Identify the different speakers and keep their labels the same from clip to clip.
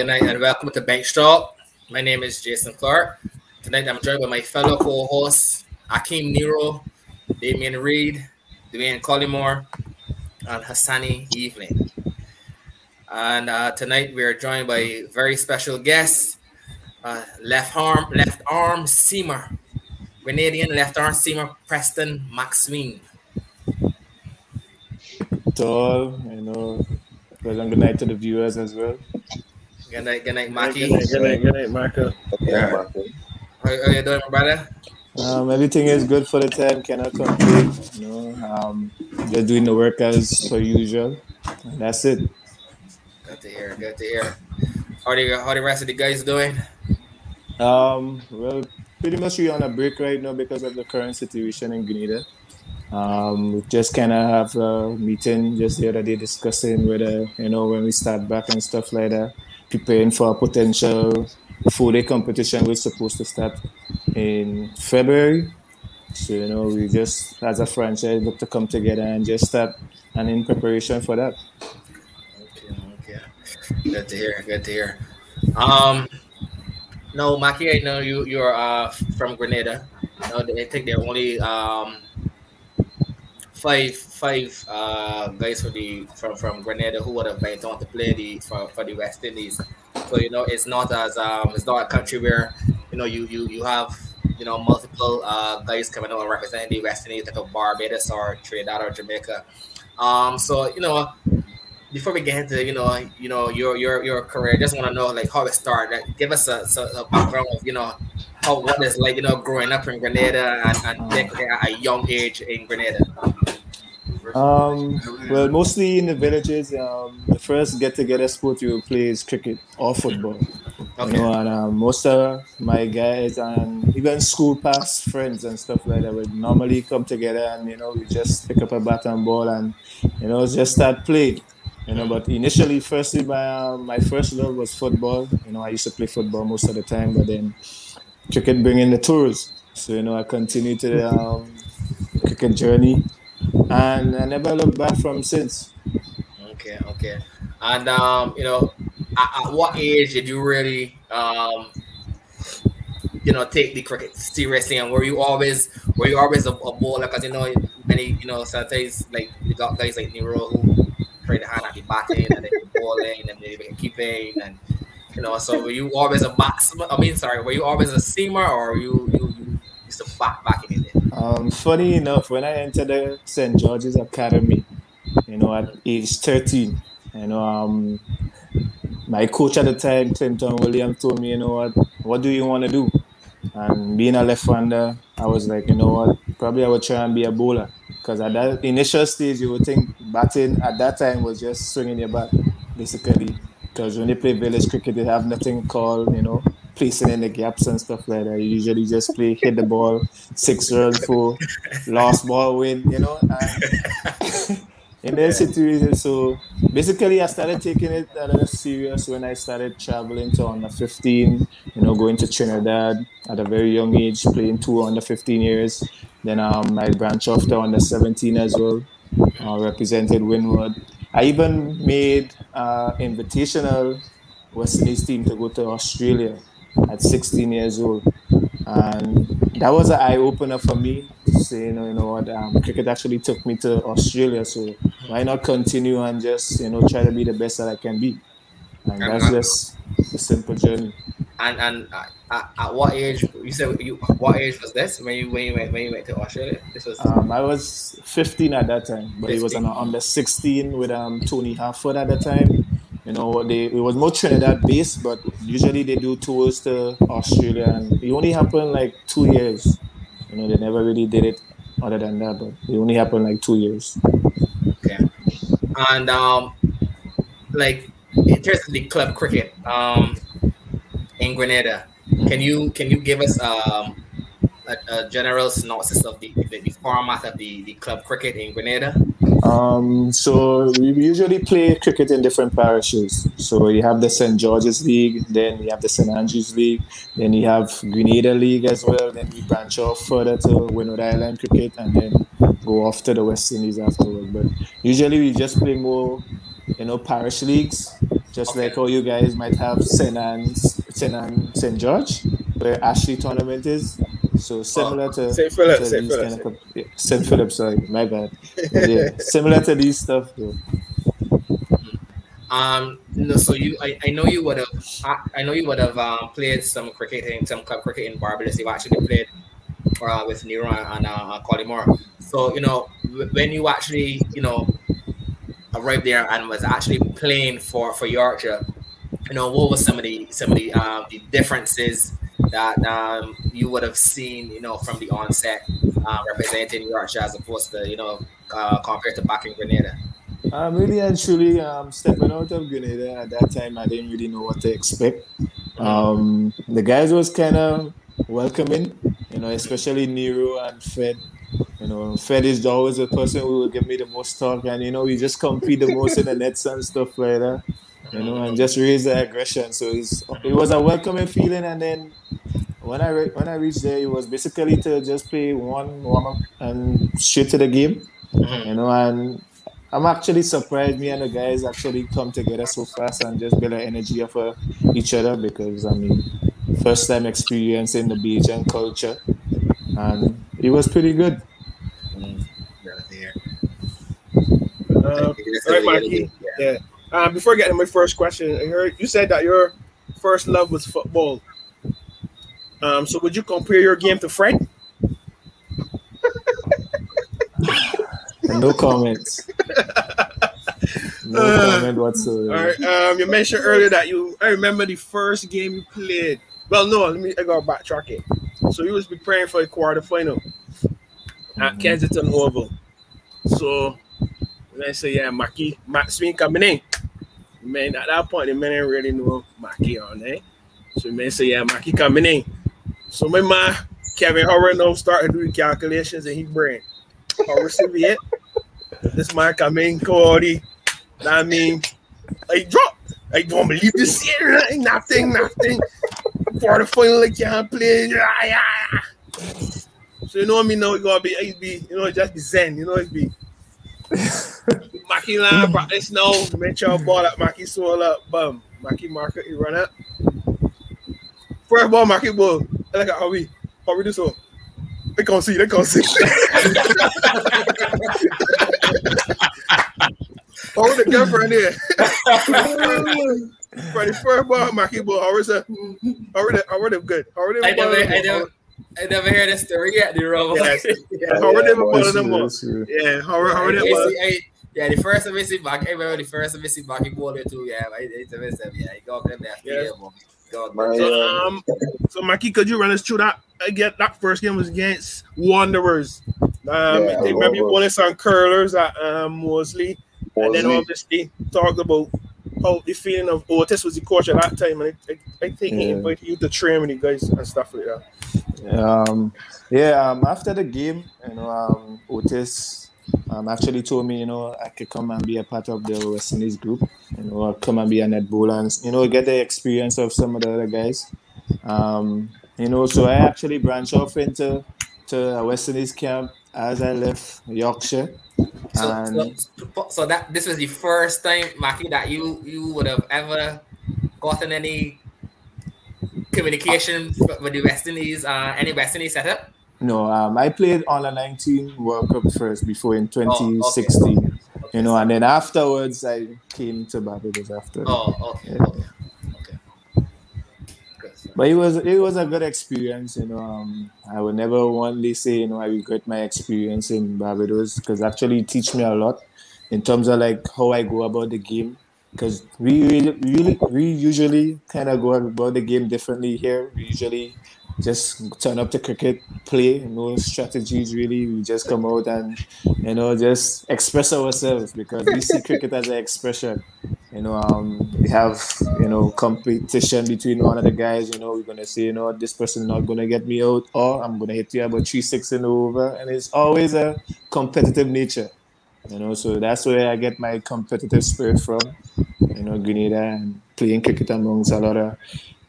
Speaker 1: Good night, and welcome to Bench Talk. My name is Jason Clark. Tonight I'm joined by my fellow co-hosts, Akeem Nero, Damian Reed, Dwayne Collymore, and Hassani Evening. And uh, tonight we are joined by a very special guest, uh, left arm, left arm seamer, Grenadian left arm seamer Preston McSween.
Speaker 2: To all, you know, good night to the viewers as well.
Speaker 1: Good night, good night, Maki.
Speaker 3: Good night, good night, good night, Marco.
Speaker 1: Yeah. How, how you doing, brother?
Speaker 2: Um, everything is good for the time. Cannot complain. You know, um, just doing the work as per usual. And that's it.
Speaker 1: Good to hear. Good to hear. How the how the rest of the guys doing?
Speaker 2: Um, well, pretty much we're on a break right now because of the current situation in Grenada. Um, we just kind of have a meeting just the other day discussing whether you know when we start back and stuff like that, preparing for a potential full day competition which is supposed to start in February. So you know we just as a franchise look to come together and just start and in preparation for that.
Speaker 1: Okay, okay. Good to hear. Good to hear. Um, no, Maki, I know you you're uh from Grenada. No, I think they're only um five five uh guys for the from from Grenada who would have went on to play the for, for the West Indies. So you know it's not as um it's not a country where you know you you you have you know multiple uh guys coming out and representing the West Indies like a Barbados or Trinidad or Jamaica. Um so you know before we get into you know you know your your your career, just want to know like how it started. Like, give us a, a, background of you know how what is like you know growing up in Grenada and, and at a young age in Grenada.
Speaker 2: Um, well, mostly in the villages. Um, the first get-together sport you will play is cricket or football. Okay. You know, and um, most of my guys and even school past friends and stuff like that would normally come together and you know we just pick up a bat and ball and you know just start playing. You know, but initially, firstly, my um, my first love was football. You know, I used to play football most of the time, but then cricket bringing the tours. So you know, I continued to the um, cricket journey and I never looked back from since.
Speaker 1: Okay, okay. And um, you know, at, at what age did you really um, you know, take the cricket seriously? And were you always were you always a, a bowler? Because you know, many you know sometimes like you got guys like Nero who try the hand at the batting and then bowling and then keeping and you know. So were you always a maximum? I mean, sorry, were you always a seamer or you you, you used to back back in it?
Speaker 2: Um, funny enough, when I entered the St. George's Academy, you know, at age 13, you know, um, my coach at the time, Clinton Williams, told me, you know what, what do you want to do? And being a left-hander, I was like, you know what, probably I would try and be a bowler. Because at that initial stage, you would think batting at that time was just swinging your bat, basically. Because when you play village cricket, they have nothing called, you know, placing in the gaps and stuff like that. You usually just play, hit the ball, six run for last ball win, you know. And in that situation, so basically, I started taking it a little serious when I started traveling to under 15, you know, going to Trinidad at a very young age, playing two under 15 years. Then um, I branched off to under 17 as well, uh, represented Windward. I even made uh, invitational West Indies team to go to Australia at 16 years old. And that was an eye opener for me to say, you know, you know what, um, cricket actually took me to Australia. So why not continue and just, you know, try to be the best that I can be? And that's just a simple journey.
Speaker 1: And and uh, at what age? You said you what age was this when you when you went when you went to Australia? This was.
Speaker 2: Um, I was 15 at that time, but 15. it was on under 16 with um Tony Hartford at the time. You know, they it was more Trinidad based, but usually they do tours to Australia, and it only happened like two years. You know, they never really did it other than that, but it only happened like two years.
Speaker 1: Okay, and um, like in terms of the club cricket, um, in Grenada, can you can you give us um a, a general synopsis of the, the, the format of the, the club cricket in Grenada?
Speaker 2: Um, so we usually play cricket in different parishes. So you have the St. George's League, then you have the St. Andrews League, then you have Grenada League as well. Then we branch off further to Windward Island cricket and then go off to the West Indies afterward. But usually we just play more, you know, parish leagues. just
Speaker 1: Okay.
Speaker 2: like how you guys might have St. Anne's, St. Anne, St. George, where Ashley tournament is. So similar to
Speaker 3: St. Philip,
Speaker 2: to
Speaker 3: St. Philip.
Speaker 2: kind of yeah, St. Philip, sorry, my bad. Yeah, similar to these stuff. Though.
Speaker 1: Um, no, so you, I, I know you would have, I, I know you would have um, played some cricket in some club cricket in Barbados. You've actually played uh, with Nero and uh, Collymore. So you know w- when you actually, you know, arrived there and was actually playing for for Yorkshire, you know, what was some of the some of the um, the differences that um, you would have seen, you know, from the onset, uh, representing Yorkshire as opposed to, you know, uh, compared to back in Grenada.
Speaker 2: Um, really and truly, um, stepping out of Grenada at that time, I didn't really know what to expect. Um, the guys was kind of welcoming, you know, especially Nero and Fed. You know, Fed is always the person who will give me the most talk, and you know, we just compete the most in the nets and stuff like that. You know, and just raise the aggression. So it's, it was a welcoming feeling, and then when I re- when I reached there, it was basically to just play one warm up and straight to the game.
Speaker 1: Mhm.
Speaker 2: You know, and I'm actually surprised me and the guys actually come together so fast and just build an energy off of each other because I mean, first time experiencing the Bajan culture, and it was pretty good.
Speaker 1: Mm, yeah, there.
Speaker 3: Um, all right, Mikey. Yeah. Uh, before getting my first question, I heard you said that your first love was football. Um, so would you compare your game to Fred?
Speaker 2: And no comments. No
Speaker 3: Uh,
Speaker 2: comment whatsoever.
Speaker 3: All right. Um, you mentioned earlier that you. I remember the first game you played. Well, no, let me. I got backtrack it. So you was preparing for the quarterfinal at
Speaker 2: Mhm.
Speaker 3: Kensington Oval. So let's say yeah, Maki, McSween coming in. Man, at that point, the men didn't really know Maki on there. So man say yeah, Maki coming in. So my man Kevin Howard now started doing calculations in his brain. Howard Soviet. This man come in, Cody. I mean, I drop. I don't believe this year. Nothing, nothing. For the final, I can't play. Yeah, yeah. So you know what I mean? Now it gotta be, it be, you know, just be zen. You know, it be. Maki line practice now. Make sure ball up. Maki soul up. Bum. Maki market. He run up. First ball, Maki ball. I like how we, how we do so. They can't see. They can't see. How was the girlfriend here? For the first ball, Maki ball. How was it? How was it? How was it good? How was it?
Speaker 1: I never, I never, I never heard this story yet, the Robo.
Speaker 3: Yes.
Speaker 1: yeah.
Speaker 3: How were they ball
Speaker 2: That's
Speaker 3: in the
Speaker 2: true,
Speaker 3: ball?
Speaker 2: that's true.
Speaker 3: Yeah. How were how were
Speaker 1: I-
Speaker 3: they
Speaker 1: I see- I- yeah, the first time I see back, I remember the first time I see back in ball there too. Yeah, I, I, I, I, yeah, he got them there.
Speaker 3: Yeah.
Speaker 1: Yeah, boy. God,
Speaker 4: My,
Speaker 3: So, um, so Maki, could you run us through that? Again, that first game was against Wanderers. Um,
Speaker 4: Yeah,
Speaker 3: they maybe
Speaker 4: Wanderers.
Speaker 3: won some curlers at um, Mosley, and then obviously talked about how the feeling of Otis was the coach at that time, and I, I, I think he invited you to train with the guys and stuff like that.
Speaker 2: Um, yeah, um, after the game, you know, um, Otis um, actually told me, you know, I could come and be a part of the West Indies group, you know, or come and be a netball and, you know, get the experience of some of the other guys. Um, you know, so I actually branched off into to a West Indies camp as I left Yorkshire.
Speaker 1: So, so, so that this was the first time, Maki, that you you would have ever gotten any communication with the West Indies, uh, any West Indies setup.
Speaker 2: No, um, I played on the 19 World Cup first before in
Speaker 1: Oh, okay.
Speaker 2: 2016, you know, and then afterwards I came to Barbados after.
Speaker 1: Oh, okay,
Speaker 2: Yeah.
Speaker 1: okay, okay.
Speaker 2: But it was it was a good experience, you know. Um, I would never only say, you know, I regret my experience in Barbados because actually it teach me a lot in terms of like how I go about the game. Because we really, really, we usually kind of go about the game differently here. We usually just turn up to cricket, play, no strategies really. We just come out and you know just express ourselves because we see cricket as an expression. You know, um, we have you know competition between one of the guys. You know, we're gonna say, you know, this person not gonna get me out, or I'm gonna hit you about three six and over, and it's always a competitive nature. You know, so that's where I get my competitive spirit from. You know, Grenada and playing cricket amongst a lot of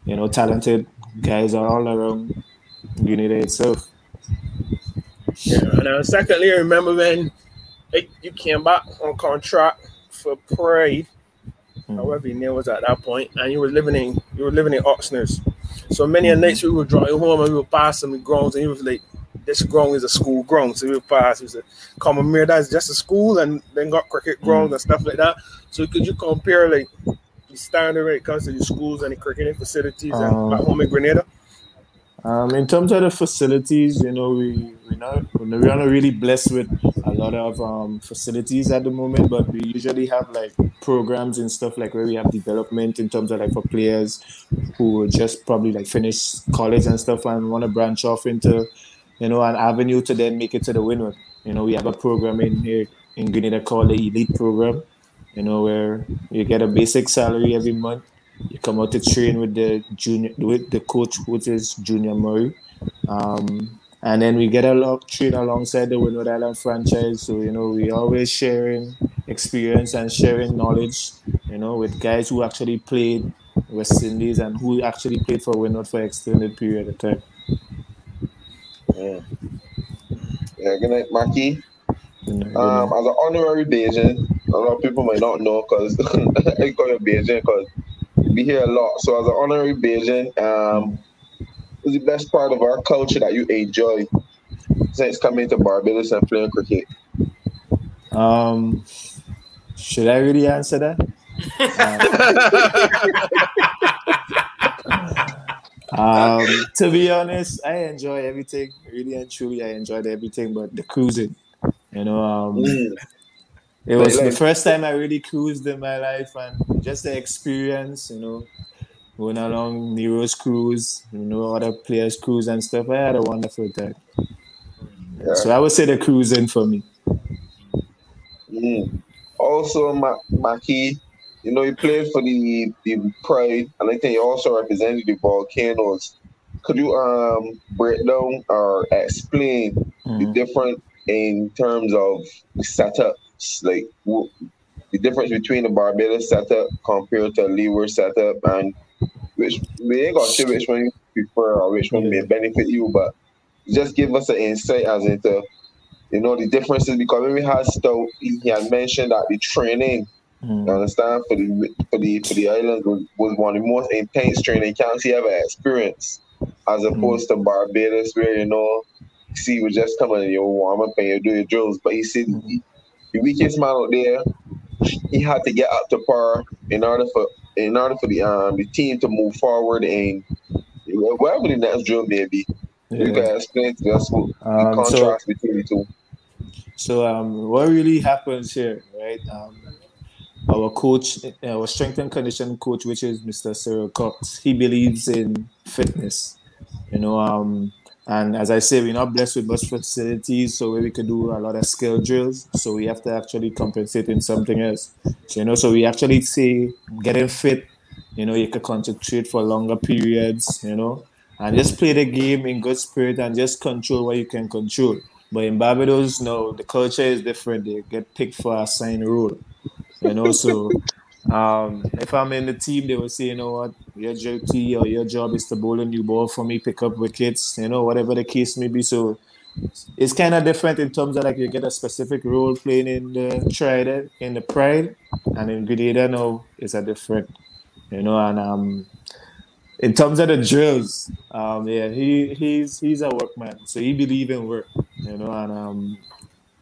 Speaker 2: you know talented guys are all around Grenada itself.
Speaker 3: Yeah. And uh, secondly, I remember when like, you came back on contract for Pride.
Speaker 2: Mm.
Speaker 3: however your name was at that point, and you were living in you were living in Oxnard. So many a nights we would drive home and we would pass some grounds, and he was like, "This ground is a school ground." So we would pass. He said, "Come on, Mir, that's just a school," and then got cricket grounds and stuff like that. So could you compare like the standard when it comes to the schools and the cricketing facilities and
Speaker 2: Um,
Speaker 3: back home in Grenada?
Speaker 2: Um, in terms of the facilities, you know, we we not we're not really blessed with a lot of um, facilities at the moment, but we usually have like programs and stuff like where we have development in terms of like for players who just probably like finish college and stuff and want to branch off into, you know, an avenue to then make it to the winner. You know, we have a program in here in Grenada called the Elite Program. You know, where you get a basic salary every month. You come out to train with the junior with the coach which is junior murray. Um, and then we get a lot train alongside the Windward Island franchise. So you know we always sharing experience and sharing knowledge you know with guys who actually played West Indies and who actually played for Windward for extended period of time.
Speaker 4: Yeah. Yeah, good night, Maki.
Speaker 2: you know, you
Speaker 4: Um, as an honorary Bajan, a lot of people might not know because I call you Bajan because we hear a lot. So as an honorary Bajan, um, what's the best part of our culture that you enjoy since coming to Barbados and playing cricket?
Speaker 2: um should I really answer that Um, to be honest, I enjoy everything. Really and truly, I enjoyed everything, but the cruising, you know, um,
Speaker 4: Mm.
Speaker 2: It was
Speaker 4: Like-
Speaker 2: the first time I really cruised in my life, and just the experience, you know, going along Nero's cruise, you know, other players' cruise and stuff. I had a wonderful time.
Speaker 4: Yeah.
Speaker 2: So I would say the cruising for me.
Speaker 4: Mm. Also, Ma- Maki, you know, you played for the the Pride, and I think you also represented the Volcanoes. Could you um break down or explain the
Speaker 2: Mhm.
Speaker 4: difference in terms of the setups, like w- the difference between the Barbados setup compared to Leeward setup, and which we ain't gonna say which one you prefer or which one may benefit you, but just give us an insight as into you know the differences because when we had Stowe, he had mentioned that the training,
Speaker 2: Mhm.
Speaker 4: you understand, for the for the for the island was, was one of the most intense training camps he ever experienced, as opposed to Barbados where you know see you just coming and you warm up and you do your drills. But he said the, the weakest man out there, he had to get up to par in order for in order for the um the team to move forward and whatever the next drill may be. You
Speaker 2: Yeah.
Speaker 4: can explain to us the
Speaker 2: Um, so
Speaker 4: contrast between the two.
Speaker 2: So um, what really happens here, right? Um, our coach, our strength and conditioning coach, which is Mr. Cyril Cox, he believes in fitness. You know, um, and as I say, we're not blessed with much facilities, so we could do a lot of skill drills. So we have to actually compensate in something else. So you know, so we actually say getting fit. You know, you could concentrate for longer periods. You know, and just play the game in good spirit and just control what you can control. But in Barbados, no, the culture is different. They get picked for a assigned role. You know, so um, if I'm in the team, they will say, you know what, your duty or your job is to bowl a new ball for me, pick up wickets, you know, whatever the case may be. So it's kind of different in terms of like you get a specific role playing in the Trinidad, in the Pride, and in Grenada now it's a different, you know, and um, in terms of the drills, um, yeah, he he's he's a workman, so he believe in work, you know, and um,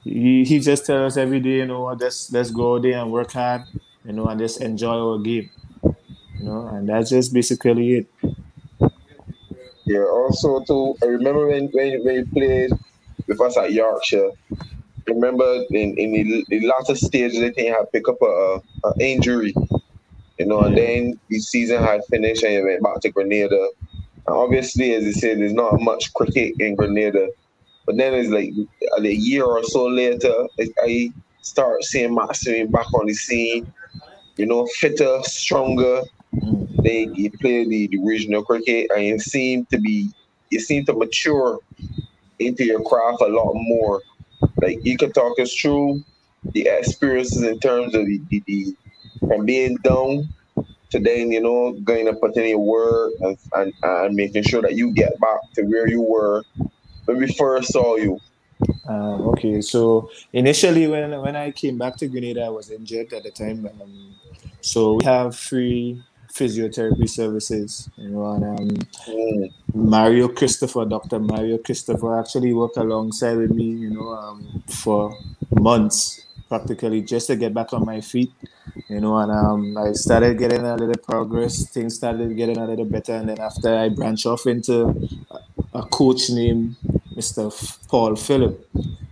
Speaker 2: he he just tells us every day, you know, let's let's go out there and work hard, you know, and just enjoy our game, you know, and that's just basically it.
Speaker 4: Yeah, also too, I remember when, when, when you played with us at Yorkshire. Remember in, in the, the latter stages, I think you had pick up a, a injury, you know, and then the season had finished and you went back to Grenada. And obviously, as you said, there's not much cricket in Grenada. But then it's like a year or so later, I, start seeing McSween back on the scene, you know, fitter, stronger, they you play the, the regional cricket and you seem to be you seem to mature into your craft a lot more. Like you can talk us through the experiences in terms of the, the, the from being down to then, you know, going to put in your work and, and, and making sure that you get back to where you were when we first saw you.
Speaker 2: Um, okay, so initially when when I came back to Grenada, I was injured at the time. Um, so we have free physiotherapy services, you know, and um. Mario Christopher, Dr. Mario Christopher actually worked alongside with me, you know, um, for months practically just to get back on my feet, you know, and um, I started getting a little progress, things started getting a little better, and then after I branched off into a, a coach named Mr. Paul Phillip,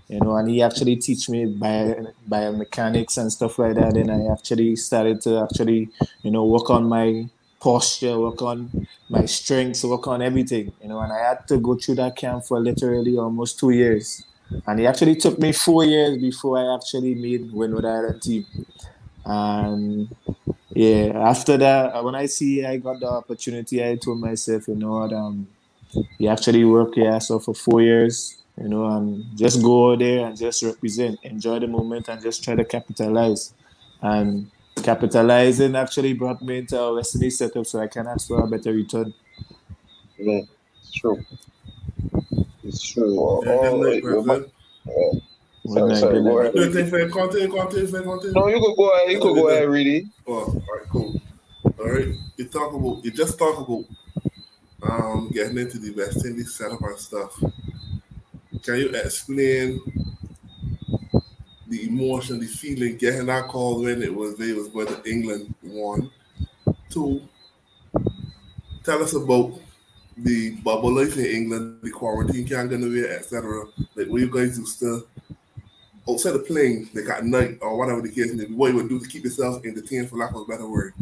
Speaker 2: you know, and he actually teach me bio, biomechanics and stuff like that, and I actually started to actually, you know, work on my posture, work on my strengths, work on everything, you know, and I had to go through that camp for literally almost two years. And it actually took me four years before I actually made Windward Island team. And yeah, after that, when I see I got the opportunity, I told myself, you know what, um, you actually work your ass off for four years, you know, and just go out there and just represent, enjoy the moment, and just try to capitalize. And capitalizing actually brought me into a West Indies setup, so I can ask for a better return.
Speaker 4: Yeah, It's true. It's true.
Speaker 5: Yeah,
Speaker 4: Oh,
Speaker 5: good
Speaker 4: wait,
Speaker 5: luck,
Speaker 4: wait,
Speaker 5: brother.
Speaker 4: sorry, sorry, go ahead.
Speaker 5: Good thing for continue, continue, continue.
Speaker 4: No, you could go ahead. You could go ahead, really.
Speaker 5: Oh, all right, cool. All right, you talk about you just talk about um getting into the West Indies setup and stuff. Can you explain the emotion, the feeling, getting that call when it was they was going to England one, two. Tell us about the bubble life in England, the quarantine can't get away, etc. Like what you guys used to outside of playing, like at night or whatever the case may be, what you would do to keep yourself entertained, for lack of a better word.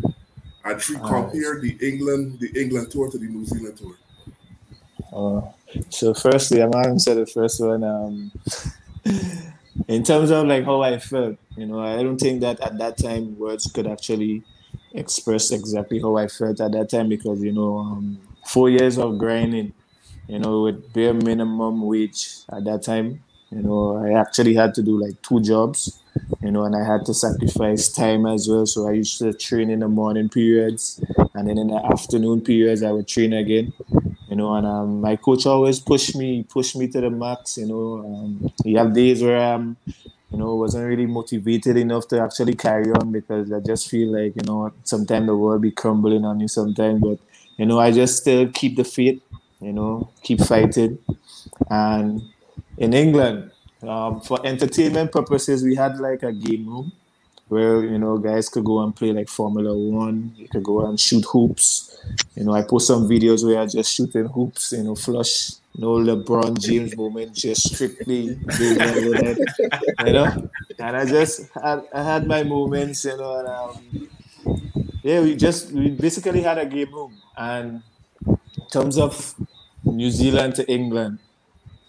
Speaker 5: I treat
Speaker 2: Ah,
Speaker 5: compare the England the England tour to the New Zealand tour.
Speaker 2: Uh, so firstly, I'm gonna answer the first one. Um, in terms of like how I felt, you know, I don't think that at that time words could actually express exactly how I felt at that time because you know, um, four years of grinding, you know, with bare minimum wage at that time. You know, I actually had to do like two jobs, you know, and I had to sacrifice time as well. So I used to train in the morning periods, and then in the afternoon periods, I would train again you know, and um, my coach always pushed me, pushed me to the max, you know. Um, you have days where I'm, you know, wasn't really motivated enough to actually carry on because I just feel like, you know, sometimes the world be crumbling on you sometimes, but, you know, I just still keep the faith, you know, keep fighting. And in England, um, for entertainment purposes, we had like a game room where, you know, guys could go and play like Formula One, you could go and shoot hoops. You know, I post some videos where I just shooting hoops, you know, flush, no LeBron James moment, just strictly you know. And I just had I had my moments, you know, and um, yeah, we just we basically had a game room. And in terms of New Zealand to England,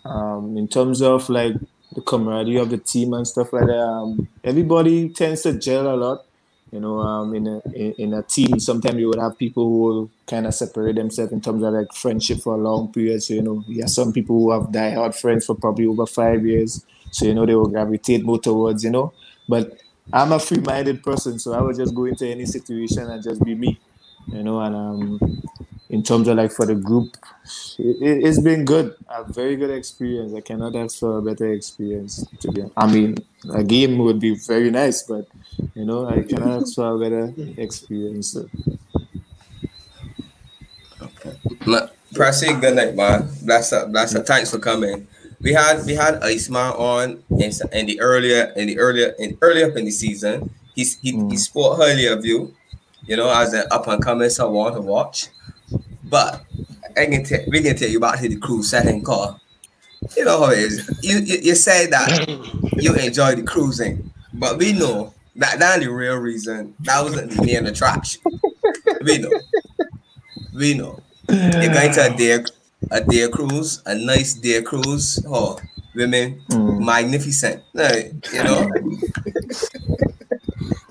Speaker 2: um, in terms of like the camaraderie of the team and stuff like that, um, everybody tends to gel a lot. You know, um, in a in, in a team, sometimes you would have people who kind of separate themselves in terms of like friendship for a long period. So you know, you have some people who have diehard friends for probably over five years. So you know, they will gravitate more towards you know. But I'm a free-minded person, so I would just go into any situation and just be me. You know, and um, in terms of like for the group, it, it's been good. A very good experience. I cannot ask for a better experience. To be, I mean, a game would be very nice, but you know, I cannot ask for a better experience. So.
Speaker 6: Ma- Pressy, good night, man. Bless up, bless up. Thanks for coming. We had we had Iceman on in, in the earlier in the earlier in earlier up in the season. He's he, he
Speaker 2: Mm.
Speaker 6: spoke highly of you, you know, as an up and coming someone to watch. But I can tell we can tell you about the cruise setting car. You know how it is. You you, you say that you enjoy the cruising, but we know that that's the real reason. That wasn't the main attraction. We know. We know. You're going to a day a day cruise, a nice day cruise. Oh, women,
Speaker 2: Mm.
Speaker 6: magnificent. You know,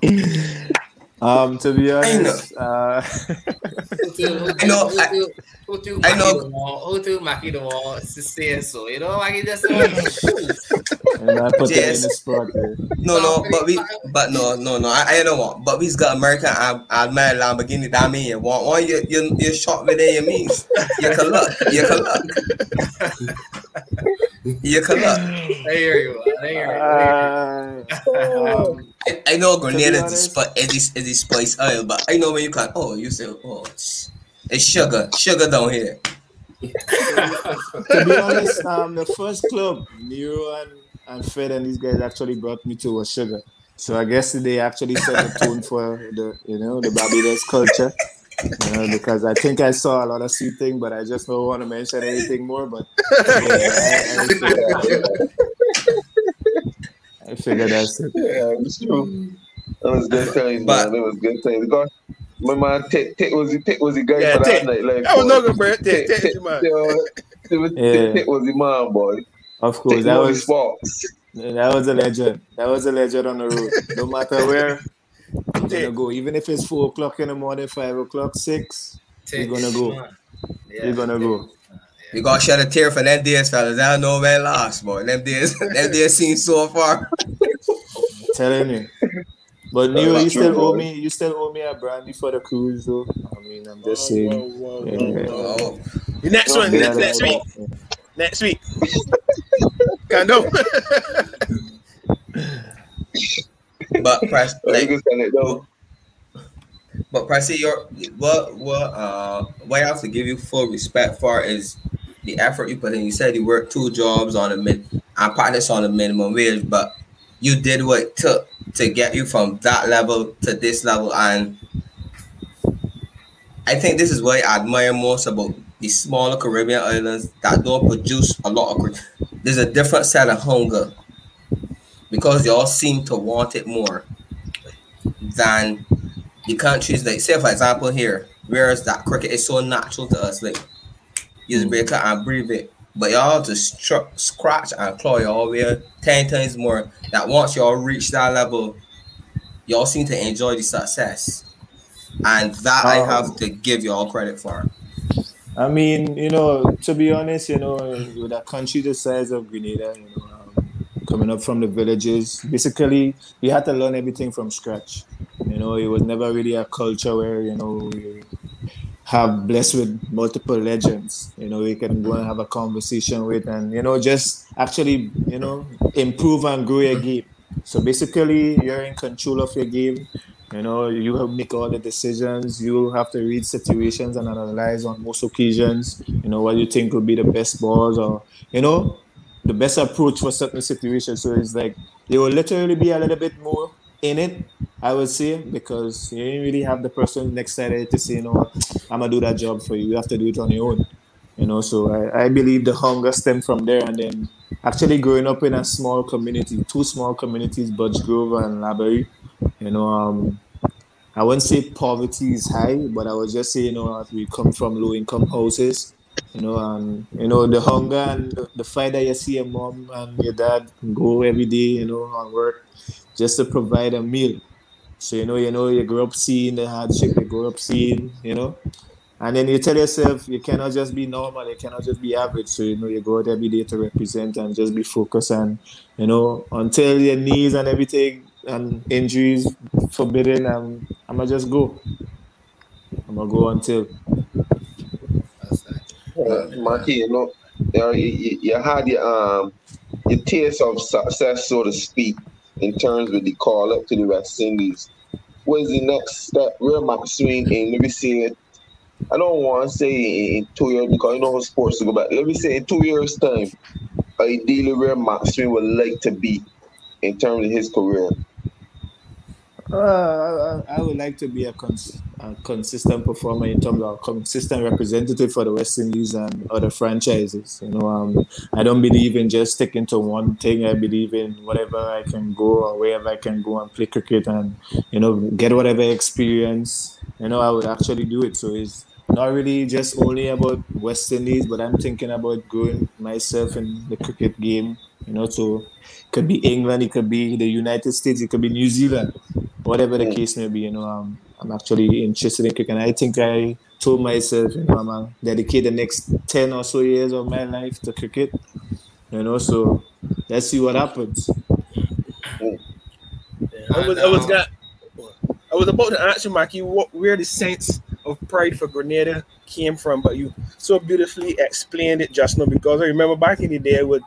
Speaker 2: Um, to be honest,
Speaker 6: I know.
Speaker 2: honest, uh,
Speaker 1: Who do, who
Speaker 6: I
Speaker 1: do,
Speaker 6: know,
Speaker 1: who
Speaker 6: I-
Speaker 1: do, who do
Speaker 6: I
Speaker 1: Maki
Speaker 6: know-
Speaker 1: the wall, who do Maki the wall to say so, you know, like he just want to
Speaker 2: and I put them in
Speaker 6: Yes.
Speaker 2: the spot. there.
Speaker 6: no, no, but we, but no, no, no. I, I know what, but we's got American Al- Alman Lamborghini. That mean you want one, you you you shot within your means. You can look, you can look. You can look.
Speaker 1: I hear you. I hear you. I.
Speaker 2: Uh, um,
Speaker 6: I- I know grenade is the, spi- is is the spice oil, but I know when you can. Oh, you say, oh, it's, it's sugar, sugar down here.
Speaker 2: to be honest, um, the first club Nero and, and Fred and these guys actually brought me to was Sugar. So I guess they actually set the tone for the you know the Barbados culture. You know, because I think I saw a lot of sweet thing, but I just don't want to mention anything more. But yeah, I, I, figured, I figured that's it.
Speaker 4: Yeah, it's true. That was good times,
Speaker 6: But-
Speaker 4: man. That was good times. Because my man Tick Tick was the Tick was the guy
Speaker 3: Yeah,
Speaker 4: for that
Speaker 3: Tick.
Speaker 4: night. Like,
Speaker 3: That was
Speaker 4: not
Speaker 3: no good, bro. Take,
Speaker 4: Tick,
Speaker 3: take,
Speaker 4: Tick,
Speaker 3: man.
Speaker 4: Tick, uh, was-
Speaker 2: Yeah.
Speaker 4: Tick, Tick was the man, boy.
Speaker 2: Of course,
Speaker 4: Tick
Speaker 2: that
Speaker 4: was
Speaker 2: was that was a legend. That was a legend on the road. No matter where you're gonna go, even if it's four o'clock in the morning, five o'clock, six,
Speaker 1: Take
Speaker 2: gonna go.
Speaker 1: man. Yeah.
Speaker 2: you're gonna go.
Speaker 6: We gotta shed a tear for them days, fellas. I don't know when last, boy. Them days, them days seem so far.
Speaker 2: telling you. But
Speaker 4: That's
Speaker 2: Neo,
Speaker 4: not
Speaker 2: you
Speaker 4: true,
Speaker 2: still owe
Speaker 4: boy.
Speaker 2: me. You still owe me a brandy for the cruise, though. I mean, I'm just
Speaker 3: Whoa,
Speaker 2: saying.
Speaker 3: whoa, whoa,
Speaker 2: Yeah,
Speaker 3: whoa,
Speaker 2: yeah.
Speaker 3: whoa.
Speaker 6: Oh,
Speaker 3: The next one, next, next week. Next week. Can do.
Speaker 6: but press like,
Speaker 4: can sell it though.
Speaker 6: but Pressy, your what what uh what I have to give you full respect for is the effort you put in. You said you worked two jobs on a min and practice on a minimum wage, but you did what it took to get you from that level to this level, and I think this is what I admire most about the smaller Caribbean islands that don't produce a lot of. There's a different set of hunger because y'all seem to want it more than the countries like say for example here, whereas that cricket is so natural to us, like you just break it and breathe it. But y'all just scratch and claw y'all way ten times more. That once y'all reach that level, y'all seem to enjoy the success. And that I
Speaker 2: Um,
Speaker 6: have to give y'all credit for.
Speaker 2: I mean, you know, to be honest, you know, with a country the size of Grenada, you know, um, coming up from the villages, basically, we had to learn everything from scratch. You know, it was never really a culture where, you know, we have blessed with multiple legends, you know, we can go and have a conversation with and, you know, just actually, you know, improve and grow your game. So basically, you're in control of your game. You know, you make all the decisions. You have to read situations and analyze on most occasions. You know what you think would be the best balls, or you know, the best approach for certain situations. So it's like you will literally be a little bit more in it, I would say, because you don't really have the person next side to say, you know, I'm gonna do that job for you. You have to do it on your own. You know, so I, I believe the hunger stemmed from there, and then actually growing up in a small community, two small communities, Budge Grove and Laberry. You know, um, I wouldn't say poverty is high, but I would just say, you know, we come from low income houses. You know, and you know the hunger and the, fight that you see your mom and your dad go every day, you know, on work just to provide a meal. So you know, you know, you grow up seeing the hardship, you grow up seeing, you know, and then you tell yourself you cannot just be normal, you cannot just be average. So you know, you go out every day to represent and just be focused and you know, until your knees and everything and injuries forbidden, um, I'm gonna just go. I'm gonna go until.
Speaker 4: Uh, Marky, you know, you, know, you, you- you had your um your taste of success, so to speak, in terms of the call up to the West Indies. What is the next step? Where Swing in? Let me see it. I don't want to say in, two years because I know how sports to go back. Let me say in two years' time, ideally where Swing would like to be in terms of his career.
Speaker 2: Uh, I, would like to be a, cons- a consistent performer in terms of consistent representative for the West Indies and other franchises. You know, um, I don't believe in just sticking to one thing. I believe in whatever I can go or wherever I can go and play cricket and you know get whatever experience. You know, I would actually do it. So it's not really just only about West Indies, but I'm thinking about growing myself in the cricket game. You know, so it could be England, it could be the United States, it could be New Zealand whatever the
Speaker 4: Mm.
Speaker 2: case may be, you know, um, I'm actually interested in cricket. And I think I told myself, you know, I'm gonna dedicate the next 10 or so years of my life to cricket, you know, so let's see what happens.
Speaker 3: I was, I was got, I was about to answer, Mikey, what, where the sense of pride for Grenada came from, but you so beautifully explained it just now. Because I remember back in the day, I would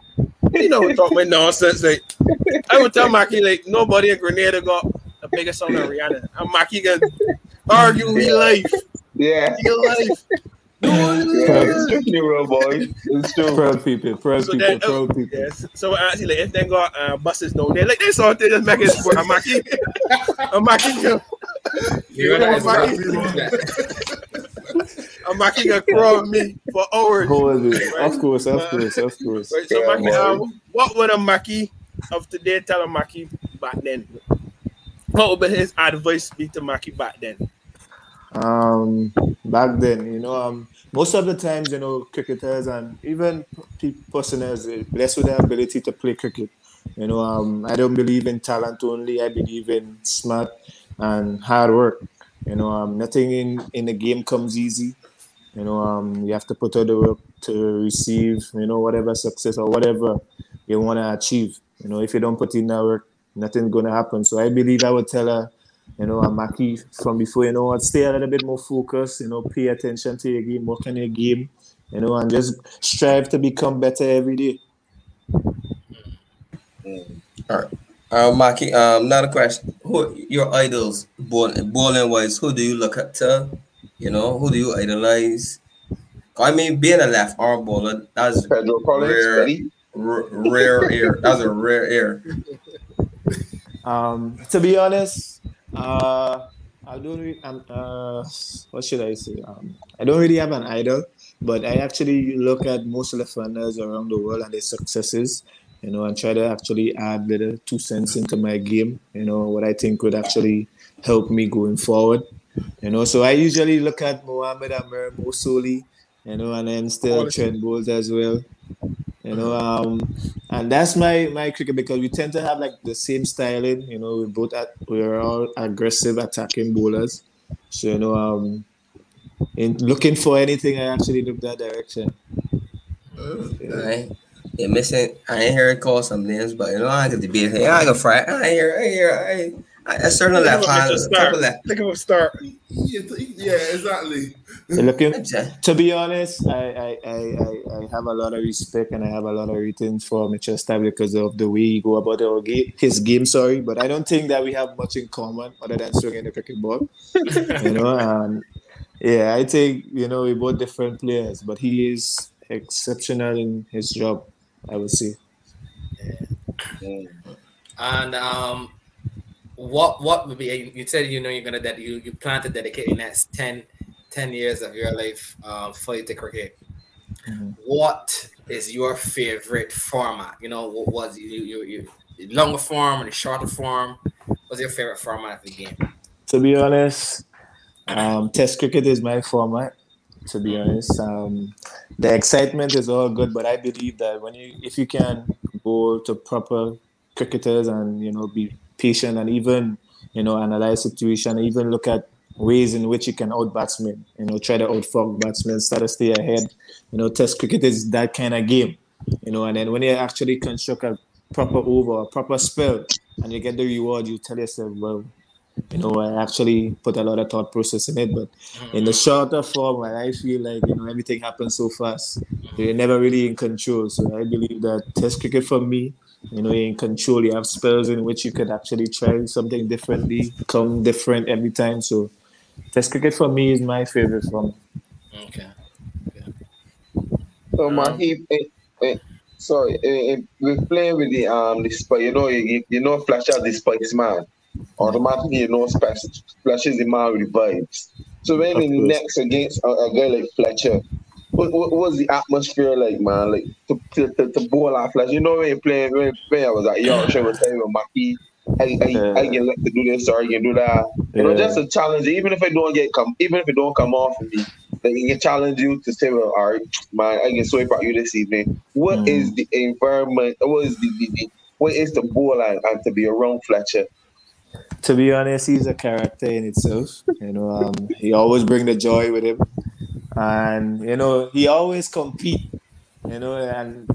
Speaker 3: You know, talk talking nonsense. Like I would tell Maki like nobody in Grenada got a bigger song than Rihanna. And Maki can argue his life.
Speaker 4: Yeah.
Speaker 3: His life.
Speaker 4: yeah. It's true, real boy. It's true.
Speaker 2: Proud people, proud
Speaker 3: So
Speaker 2: people,
Speaker 3: then,
Speaker 2: proud people.
Speaker 3: yes. So actually, like, if they got uh, buses down there, like they saw they just make it for a Maki. a Maki can,
Speaker 1: You know, it's
Speaker 3: Maki-
Speaker 1: rough.
Speaker 3: a Maki can crawl me for hours.
Speaker 2: Hold it. Of course, of course, of course.
Speaker 3: Right, so
Speaker 4: Yeah,
Speaker 3: Maki,
Speaker 4: boy.
Speaker 3: um, what would a Maki of today tell a Maki back then? What would be his advice be to Maki back then?
Speaker 2: Um, back then, you know, um, most of the times, you know, cricketers and even pe- personnel are blessed with the ability to play cricket. You know, um, I don't believe in talent only. I believe in smart and hard work. You know, um, nothing in in the game comes easy. You know, um, you have to put out the work to receive, you know, whatever success or whatever you want to achieve. You know, if you don't put in that work, nothing's gonna happen. So I believe I would tell her you know, and Maki from before, you know, what, stay a little bit more focused, you know, pay attention to your game, work on your game, you know, and just strive to become better every day. All right.
Speaker 6: Uh, Maki, um, another question. Who your idols, bowling, bowling wise? Who do you look up to? You know, who do you idolize? I mean, being a left arm bowler, that's
Speaker 4: Pedro Collins,
Speaker 6: rare,
Speaker 4: Eddie.
Speaker 6: r- rare air. That's a rare air.
Speaker 2: Um, to be honest, uh, I don't um, uh, what should I say? Um, I don't really have an idol, but I actually look at most of the foreigners around the world and their successes, you know, and try to actually add little two cents into my game, you know, what I think would actually help me going forward. You know, so I usually look at Mohamed Amir, Mo Soli, you know, and then still Trent Boult as well. You know, um, and that's my my cricket because we tend to have like the same styling. You know, we both at we're all aggressive attacking bowlers. So you know, um, in looking for anything, I actually look that direction.
Speaker 6: Right? You're missing. I ain't hear it call some names, but you know, I to be here. I go fry. I ain't hear. I hear. I, ain't- I, I certainly left hand.
Speaker 3: Look at
Speaker 6: Couple
Speaker 3: him
Speaker 6: left.
Speaker 3: Look at him start.
Speaker 5: Yeah, exactly.
Speaker 2: So looking to be honest, I, I, I, I, I have a lot of respect and I have a lot of ratings for Mitchell Starc because of the way he go about our game, his game. Sorry, but I don't think that we have much in common other than swinging the cricket ball. you know, and yeah, I think you know we both different players, but he is exceptional in his job. I would say.
Speaker 1: And um, what what would be? You said you know you're gonna that you you plan to dedicate the next 10, 10 years of your life um, fully to cricket.
Speaker 2: Mhm.
Speaker 1: What is your favorite format? You know, what was you you you longer form or the shorter form? What's your favorite format of the game?
Speaker 2: To be honest, um, Test cricket is my format. To be honest, um, the excitement is all good, but I believe that when you, if you can go to proper cricketers and you know be patient and even you know analyze situation, even look at ways in which you can out batsmen, you know, try to outfog batsmen, start to stay ahead. You know, Test cricket is that kind of game, you know, and then when you actually construct a proper over, a proper spell, and you get the reward, you tell yourself, well, you know, I actually put a lot of thought process in it. But in the shorter form, I feel like you know everything happens so fast, you're never really in control. So I believe that Test cricket for me, you know, you're in control. You have spells in which you could actually try something differently, come different every time. So Test cricket for me is my favorite form.
Speaker 1: Okay.
Speaker 4: So
Speaker 1: Um,
Speaker 4: man, he, eh, eh, sorry, eh, eh, we're playing with the um the spice. You know, you, you know, Flash out the spice man. Automatically, you know, Splash flashes the man with vibes. So when
Speaker 2: Of course.
Speaker 4: next against a, a guy like Fletcher, what, what was the atmosphere like, man? Like to to, to, to bowl out Flash. You know, when you playing when, when I was at Yorkshire, was telling with Maki. I, I, I can let to do this or I can do that. You know, just a challenge. Even if I don't get come, even if it don't come off of me, they can challenge you to say, well, all right, man, I can swipe at you this evening. What
Speaker 2: Mm.
Speaker 4: is the environment? What is the, the, the what is the ball and, and to be around Fletcher?
Speaker 2: To be honest, he's a character in itself. You know, um, he always bring the joy with him, and you know, he always compete. You know, and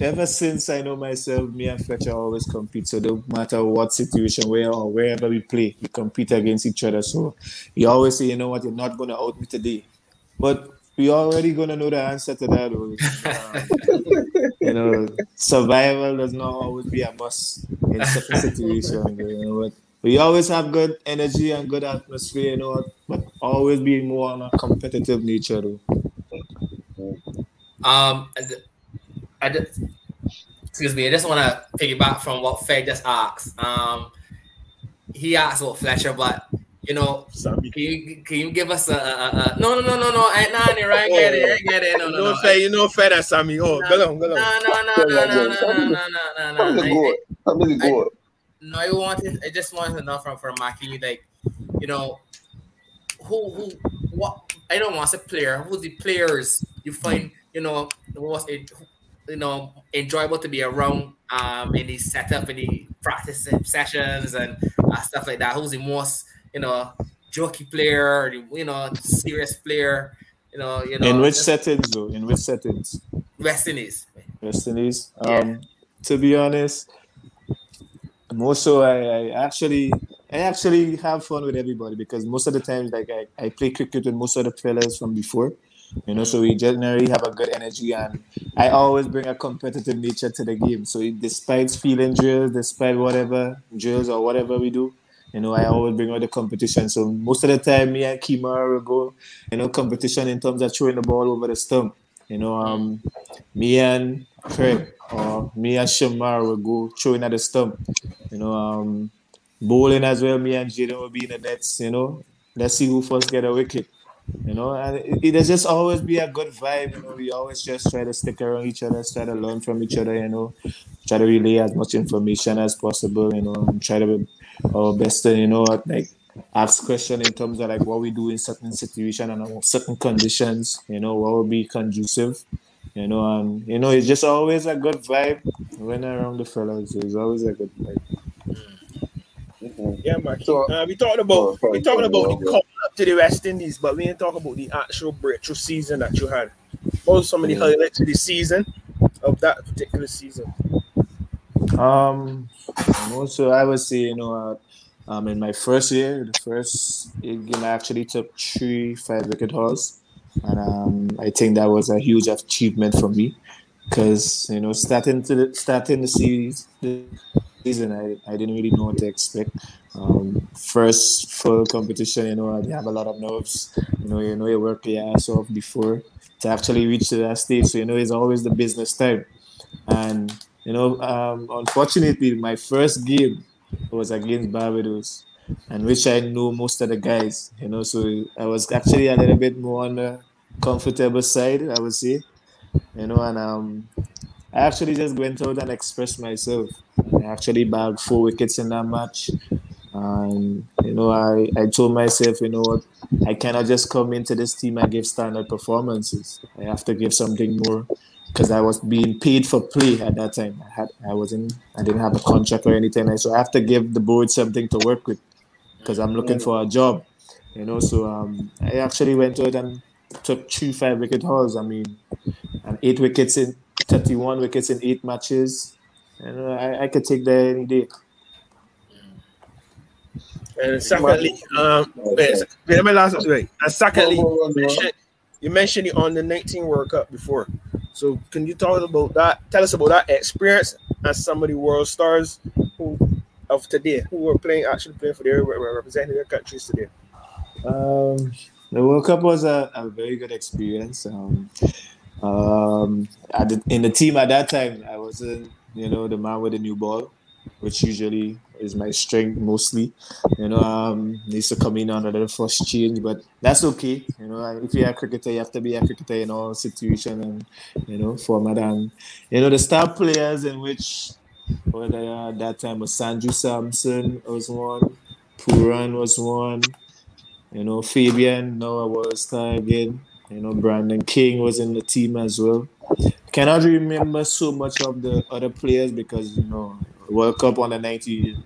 Speaker 2: ever since I know myself, me and Fletcher always compete. So no matter what situation, where or wherever we play, we compete against each other. So he always say, you know what, you're not gonna out me today. But we already gonna know the answer to that. Um, you know, survival does not always be a must in certain situations. You know, but we always have good energy and good atmosphere. You know, but always be more on a competitive nature. Though.
Speaker 1: Um, I, d- I d- excuse me. I just want to piggyback from what Fed just asked. Um, he asked about Fletcher, but you know,
Speaker 3: Sammy.
Speaker 1: can you can you give us a, a, a no no no no no I, nah, nah, right, I get it, I get it, no
Speaker 3: You
Speaker 1: no
Speaker 3: know
Speaker 1: no.
Speaker 3: fair, you know fair that Sammy. Oh,
Speaker 1: No,
Speaker 3: go on, go
Speaker 1: No,
Speaker 3: on.
Speaker 1: no, no, no, no, no, no, no, no,
Speaker 4: How
Speaker 1: no,
Speaker 4: the
Speaker 1: no.
Speaker 4: goat? How the
Speaker 1: I-
Speaker 4: goat?
Speaker 1: No, I wanted. I just wanted to know from from Maki, like, you know, who who what I don't want to say player. Who the players you find you know was it you know enjoyable to be around um in the setup in the practice sessions and uh, stuff like that. Who's the most you know jokey player, or the, you know serious player. You know, you know,
Speaker 2: In which settings, though? In which settings?
Speaker 1: West Indies.
Speaker 2: West Indies.
Speaker 1: Yeah.
Speaker 2: Um, to be honest, more so I, I actually I actually have fun with everybody because most of the times like I, I play cricket with most of the fellas from before. You know, so we generally have a good energy and I always bring a competitive nature to the game. So it, despite feeling drills, despite whatever drills or whatever we do, you know, I always bring out the competition. So most of the time me and Kima will go, you know, competition in terms of throwing the ball over the stump. You know, um me and Craig or me and Shamar will go throwing at the stump. You know, um, bowling as well. Me and Jaden will be in the nets. You know, let's see who first get a wicket. You know, and it, it'll just always be a good vibe. You know, we always just try to stick around each other, try to learn from each other. You know, try to relay as much information as possible. You know, and try to be our best to you know like ask question in terms of like what we do in certain situation and certain conditions. You know, what would be conducive. You know, and you know, it's just always a good vibe when around the fellas. It's always a good vibe.
Speaker 3: Yeah, Maki.
Speaker 4: So-
Speaker 3: uh, we talked about
Speaker 4: sorry,
Speaker 3: we talking
Speaker 4: sorry,
Speaker 3: about the
Speaker 4: sorry.
Speaker 3: call up to the West Indies, but we ain't talking about the actual breakthrough season that you had. What was some of the highlights of the season of that particular season?
Speaker 2: Um, also I would say you know, uh, um, in my first year, the first game I actually took three five wicket hauls, and um, I think that was a huge achievement for me because you know starting to the, starting the season I, I didn't really know what to expect. Um, first full competition, you know, I have a lot of nerves. You know, you know, you work your ass off before to actually reach that stage. So you know, it's always the business time, and you know, um, unfortunately, my first game was against Barbados, and which I know most of the guys. You know, so I was actually a little bit more on the comfortable side, I would say. You know, and um, I actually just went out and expressed myself. I actually bagged four wickets in that match. And you know, I, I told myself, you know what, I cannot just come into this team and give standard performances. I have to give something more because I was being paid for play at that time. I had I wasn't I didn't have a contract or anything. So I have to give the board something to work with because I'm looking for a job. You know, so um, I actually went out and took two five wicket hauls. I mean, and eight wickets in 31 wickets in eight matches. And uh, I, I could take that any day.
Speaker 3: And secondly, um, wait, wait, let me last wait. And secondly, you mentioned, you mentioned it on the 19 World Cup before. So can you talk about that? Tell us about that experience and some of the world stars who of today who were playing actually playing for their were representing their countries today.
Speaker 2: Um, the World Cup was a, a very good experience. Um, um, the, in the team at that time, I wasn't, you know, the man with the new ball, which usually is my strength mostly. You know, um, needs to come in on a little first change, but that's okay. You know, if you're a cricketer, you have to be a cricketer in all situation and you know format. And you know, the star players in which whether at that time was Sanju Samson was one, Pooran was one. You know, Fabian, Noah was star again. You know, Brandon King was in the team as well. Cannot remember so much of the other players because you know World Cup on the ninety.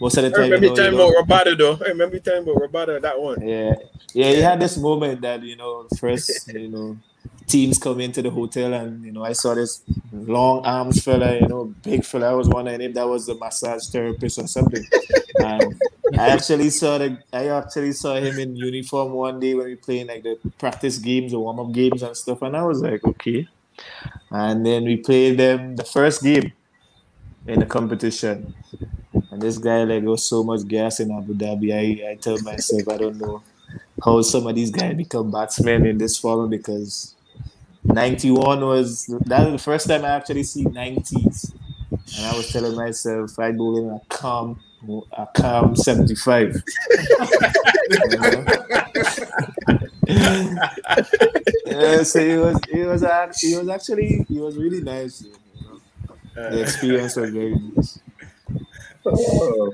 Speaker 2: Most of the
Speaker 3: I
Speaker 2: time, you
Speaker 3: remember
Speaker 2: know,
Speaker 3: you
Speaker 2: you
Speaker 3: telling about Roberto though. I remember telling about Roberto that one.
Speaker 2: yeah, yeah, he had this moment that you know, first, you know, teams come into the hotel and you know, I saw this long arms fella, you know, big fella. I was wondering if that was the massage therapist or something. And I actually saw the I actually saw him in uniform one day when we playing like the practice games or warm up games and stuff, and I was like, okay. And then we played them the first game in the competition, and this guy like was so much gas in Abu Dhabi. I I tell myself I don't know how some of these guys become batsmen in this form because 91 was that was the first time I actually see 90s. And I was telling myself I go in a calm a calm 75. You yeah, so it was it was it was actually it was really nice. You know? The experience was very nice.
Speaker 4: Oh.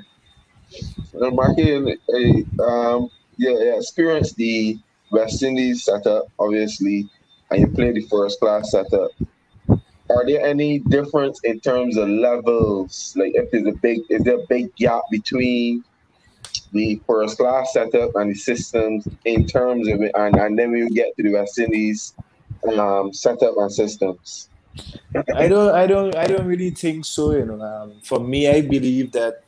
Speaker 4: Uh, Marky, uh, um, yeah, yeah, experienced the West Indies setup, obviously, and you play the first class setup. Are there any difference in terms of levels? Like, if there's a big, is there a big gap between the first class setup and the systems in terms of it? And, and then we get to the West Indies um, setup and systems.
Speaker 2: I don't, I don't, I don't really think so. You know, um, for me, I believe that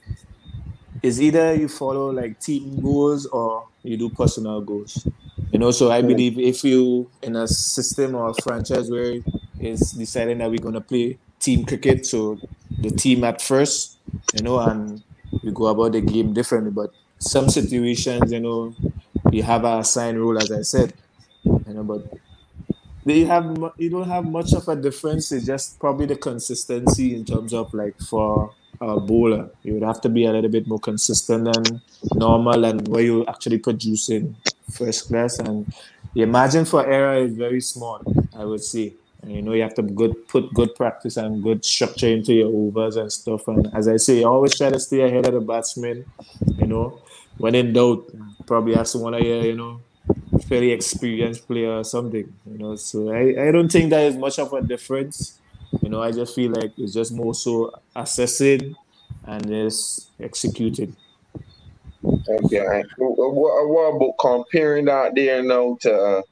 Speaker 2: it's either you follow like team goals or you do personal goals. You know, so I believe if you in a system or a franchise where it's deciding that we're gonna play team cricket, so the team at first, you know, and we go about the game differently. But some situations, you know, you have a assigned role, as I said, you know, but they have you don't have much of a difference. It's just probably the consistency in terms of like for Uh, a bowler, you would have to be a little bit more consistent than normal and where you actually producing first class. And the margin for error is very small, I would say. And you know, you have to good put good practice and good structure into your overs and stuff. And as I say, always try to stay ahead of the batsman. You know, when in doubt, probably ask one of your, you know, fairly experienced player or something. You know, so I, I don't think there is much of a difference. You know, I just feel like it's just more so assessing and just executing.
Speaker 4: Okay. What, what about comparing out there now to, uh,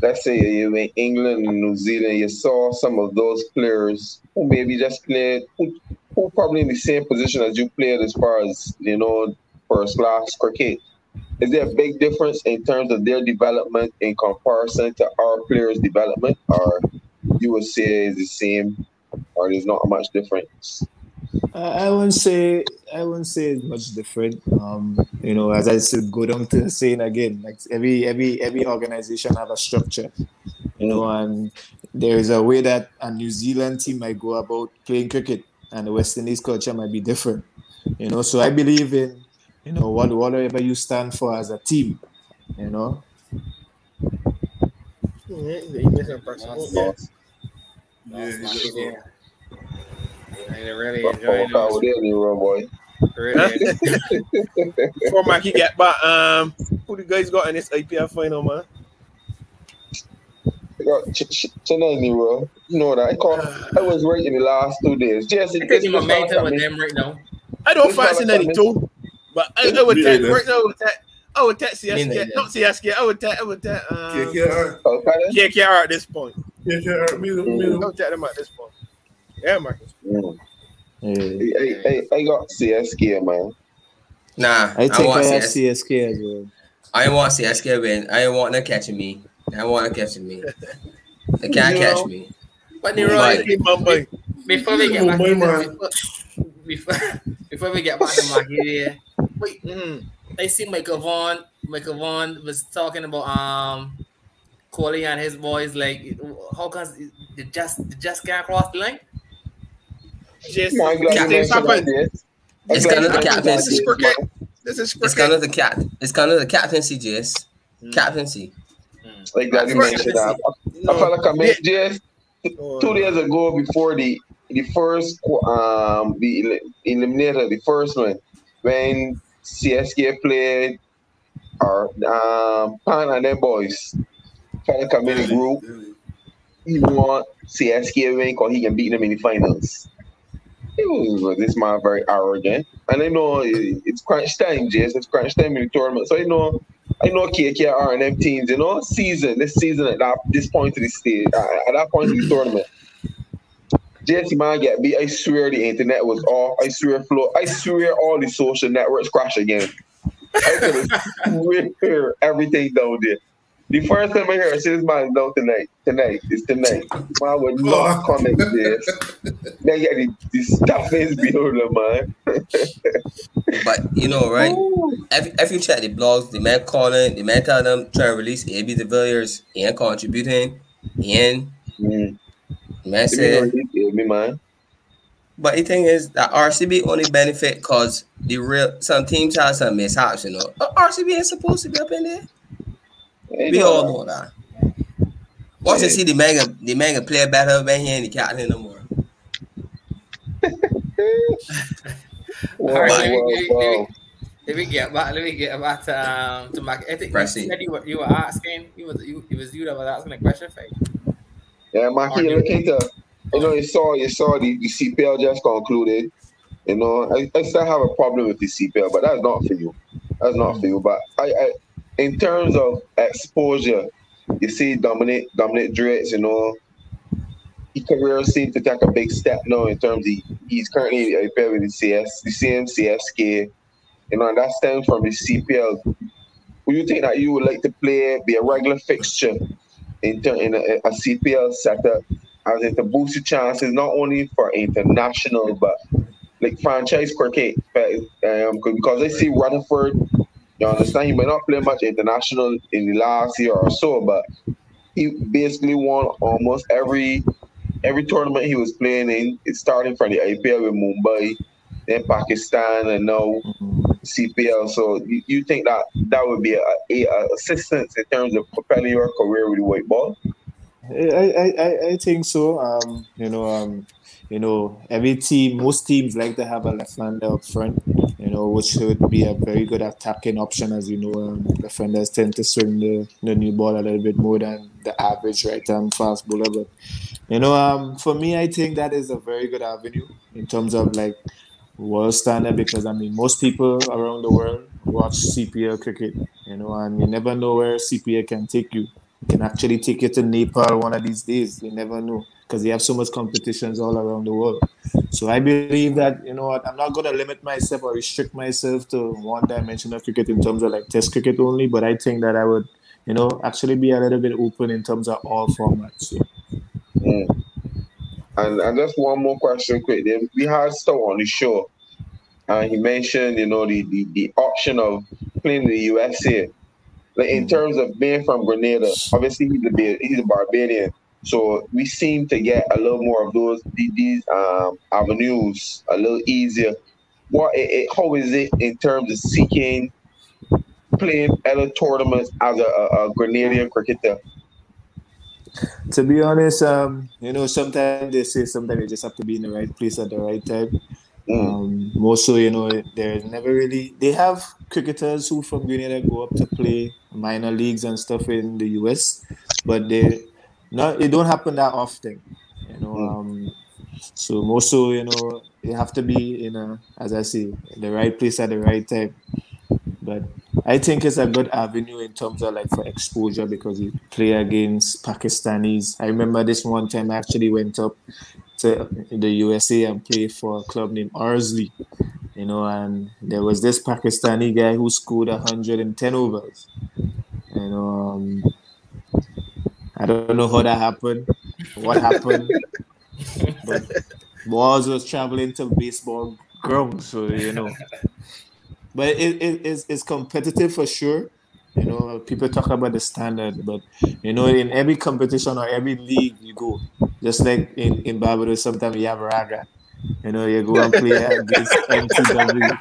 Speaker 4: let's say you in England and New Zealand, you saw some of those players who maybe just played, who, who probably in the same position as you played as far as, you know, first class cricket. Is there a big difference in terms of their development in comparison to our players' development, or you would say it's the same, or there's not much difference?
Speaker 2: I I wouldn't say I wouldn't say it's much different. Um, you know, as I said, go down to saying again, like every every every organization have a structure, you know, and there is a way that a New Zealand team might go about playing cricket, and the West Indies culture might be different. You know, so I believe in you know what whatever you stand for as a team. You know,
Speaker 3: Yeah, you missing personal. Yeah.
Speaker 5: Yeah, he does well.
Speaker 1: I really enjoying
Speaker 4: out
Speaker 1: those.
Speaker 4: there, boy.
Speaker 1: Really.
Speaker 3: Before Mikey get back, um, who the guys got in this IPL final, man?
Speaker 4: Got Ch- Ch- Chennai Nero. You know that I call. I was right in the last two days. Jesse,
Speaker 1: I think you momentum with them right now.
Speaker 3: I don't fancy
Speaker 4: fella
Speaker 3: 92, but I, I would
Speaker 5: Me
Speaker 3: take right now. I would take, I would take CSK, not CSK. I would take, I would take um,
Speaker 5: KKR.
Speaker 3: KKR at this point.
Speaker 5: KKR. Me, me,
Speaker 3: I would take them at this point. Yeah, Marcus.
Speaker 2: Yeah.
Speaker 4: I, I, I got CSK, man.
Speaker 6: Nah,
Speaker 2: I
Speaker 6: I,
Speaker 2: think I,
Speaker 6: want
Speaker 2: have
Speaker 6: CS.
Speaker 2: CSK as well.
Speaker 6: I want CSK win. I want them catching me. I want them catching me. They can't
Speaker 3: You
Speaker 6: catch
Speaker 3: know?
Speaker 6: me.
Speaker 1: But Nero,
Speaker 6: Right.
Speaker 1: Before we get back
Speaker 5: Mumbai,
Speaker 1: before, before, before we get back to Maki, yeah, wait,
Speaker 3: Mm.
Speaker 1: I see Michael Vaughan. Michael Vaughan was talking about um Kohli and his boys. Like, how come they just they just can't cross the line?
Speaker 3: Just,
Speaker 4: Man, I'm glad
Speaker 3: these
Speaker 4: you
Speaker 3: things happen.
Speaker 4: that,
Speaker 6: It's kind of the
Speaker 4: mentioned
Speaker 6: captaincy.
Speaker 3: This is cricket. This is
Speaker 6: It's kind of the cat. It's kind of the captaincy, Jace.
Speaker 3: Mm.
Speaker 6: Captaincy.
Speaker 4: Like that, you mentioned that.
Speaker 3: No.
Speaker 4: I felt like I met just
Speaker 3: Oh,
Speaker 4: two days ago before the the first um the eliminator, the first one when CSK played or um Pan and them boys. Like I'm in the group. He want CSK win because he can beat them in the finals. Was this man very arrogant, and I know it's crunch time, Jason. It's crunch time in the tournament, so I know. I know KKR and them teams, you know, season, this season at that this point of the stage, uh, at that point of the tournament. JC man get beat. I swear the internet was off. I swear flow. I swear all the social networks crash again. I could hear everything down there. The first time I hear it, since man no tonight. Tonight. It's tonight. Man would not comment this. Then get the, the stuff is beholder, man.
Speaker 6: But you know, right? If, if you check the blogs, the man calling, the man tell them try to release AB de Villiers, he ain't contributing, he ain't
Speaker 4: Mm.
Speaker 6: the man
Speaker 4: Give me no
Speaker 6: said
Speaker 4: leak, me man.
Speaker 6: But the thing is that RCB only benefit because the real some teams have some mishaps, you know. RCB ain't supposed to be up in there.
Speaker 4: Ain't
Speaker 6: We all know that. Once you see the mega the mega play better, man, he ain't the captain no more.
Speaker 4: Wow,
Speaker 1: All right,
Speaker 4: wow,
Speaker 1: let me- let me- Let me get back. Let me get back um, to Mac. I think you
Speaker 6: Proceed.
Speaker 1: said you were, you were asking. You was you. It was you that was asking a question for you.
Speaker 4: Yeah, Maki, you look into, you know, you saw, you saw the, the CPL just concluded. You know, I, I still have a problem with the CPL, but that's not for you. That's not for you. But I, I in terms of exposure, you see Dominic, Dominic Drakes, you know, his career seems to take a big step now in terms of he's currently a with the CS, the CMCSK, you know, and that stems from the CPL. Would you think that you would like to play, be a regular fixture in, in a, a CPL setup as in to boost your chances not only for international but like franchise cricket but, um, because I see Rutherford you understand? He may not play much international in the last year or so but he basically won almost every every tournament he was playing in. Starting from the IPL with Mumbai then Pakistan and now CPL so you, you think that that would be a, a, assistance in terms of propelling your career with the white ball?
Speaker 2: I, I, I think so. Um, you know, um, you know, every team, most teams like to have a left-hander up front. You know, which would be a very good attacking option, as you know. Um, defenders tend to swing the, the new ball a little bit more than the average right-hand fast bowler. But you know, um, for me, I think that is a very good avenue in terms of like world standard because I mean, most people around the world watch CPL cricket. You know, and you never know where CPL can take you can actually take you to Nepal one of these days. You never know because they have so much competitions all around the world. So I believe that you know what I'm not going to limit myself or restrict myself to one dimension of cricket in terms of like Test cricket only. But I think that I would, you know, actually be a little bit open in terms of all formats.
Speaker 4: Mm. And and just one more question, quick. Then we had Stowe on the show, and he mentioned, you know, the, the, the option of playing in the USA. Like in terms of being from Grenada, obviously he's a he's a Barbadian, so we seem to get a little more of those these um, avenues a little easier. What it, it, how is it in terms of seeking playing other tournaments as a, a, a Grenadian cricketer?
Speaker 2: to be honest, um, you know, sometimes they say sometimes you just have to be in the right place at the right time.
Speaker 4: Mm.
Speaker 2: Um, more so, you know, there's never really they have cricketers who from Grenada go up to play minor leagues and stuff in the US, but they not it don't happen that often. You know,
Speaker 4: Mm.
Speaker 2: um, so more so, you know, you have to be in a as I say, in the right place at the right time. But I think it's a good avenue in terms of like for exposure because you play against Pakistanis. I remember this one time I actually went up to the USA and played for a club named Arsley, you know, and there was this Pakistani guy who scored 110 overs. You know, um, I don't know how that happened, what happened, but balls was traveling to baseball ground, so you know. But it, it, it's, it's competitive for sure. You know, people talk about the standard, but you know, in every competition or every league you go, just like in, in Barbados, sometimes you have a Raga. You know, you go and play against MTW.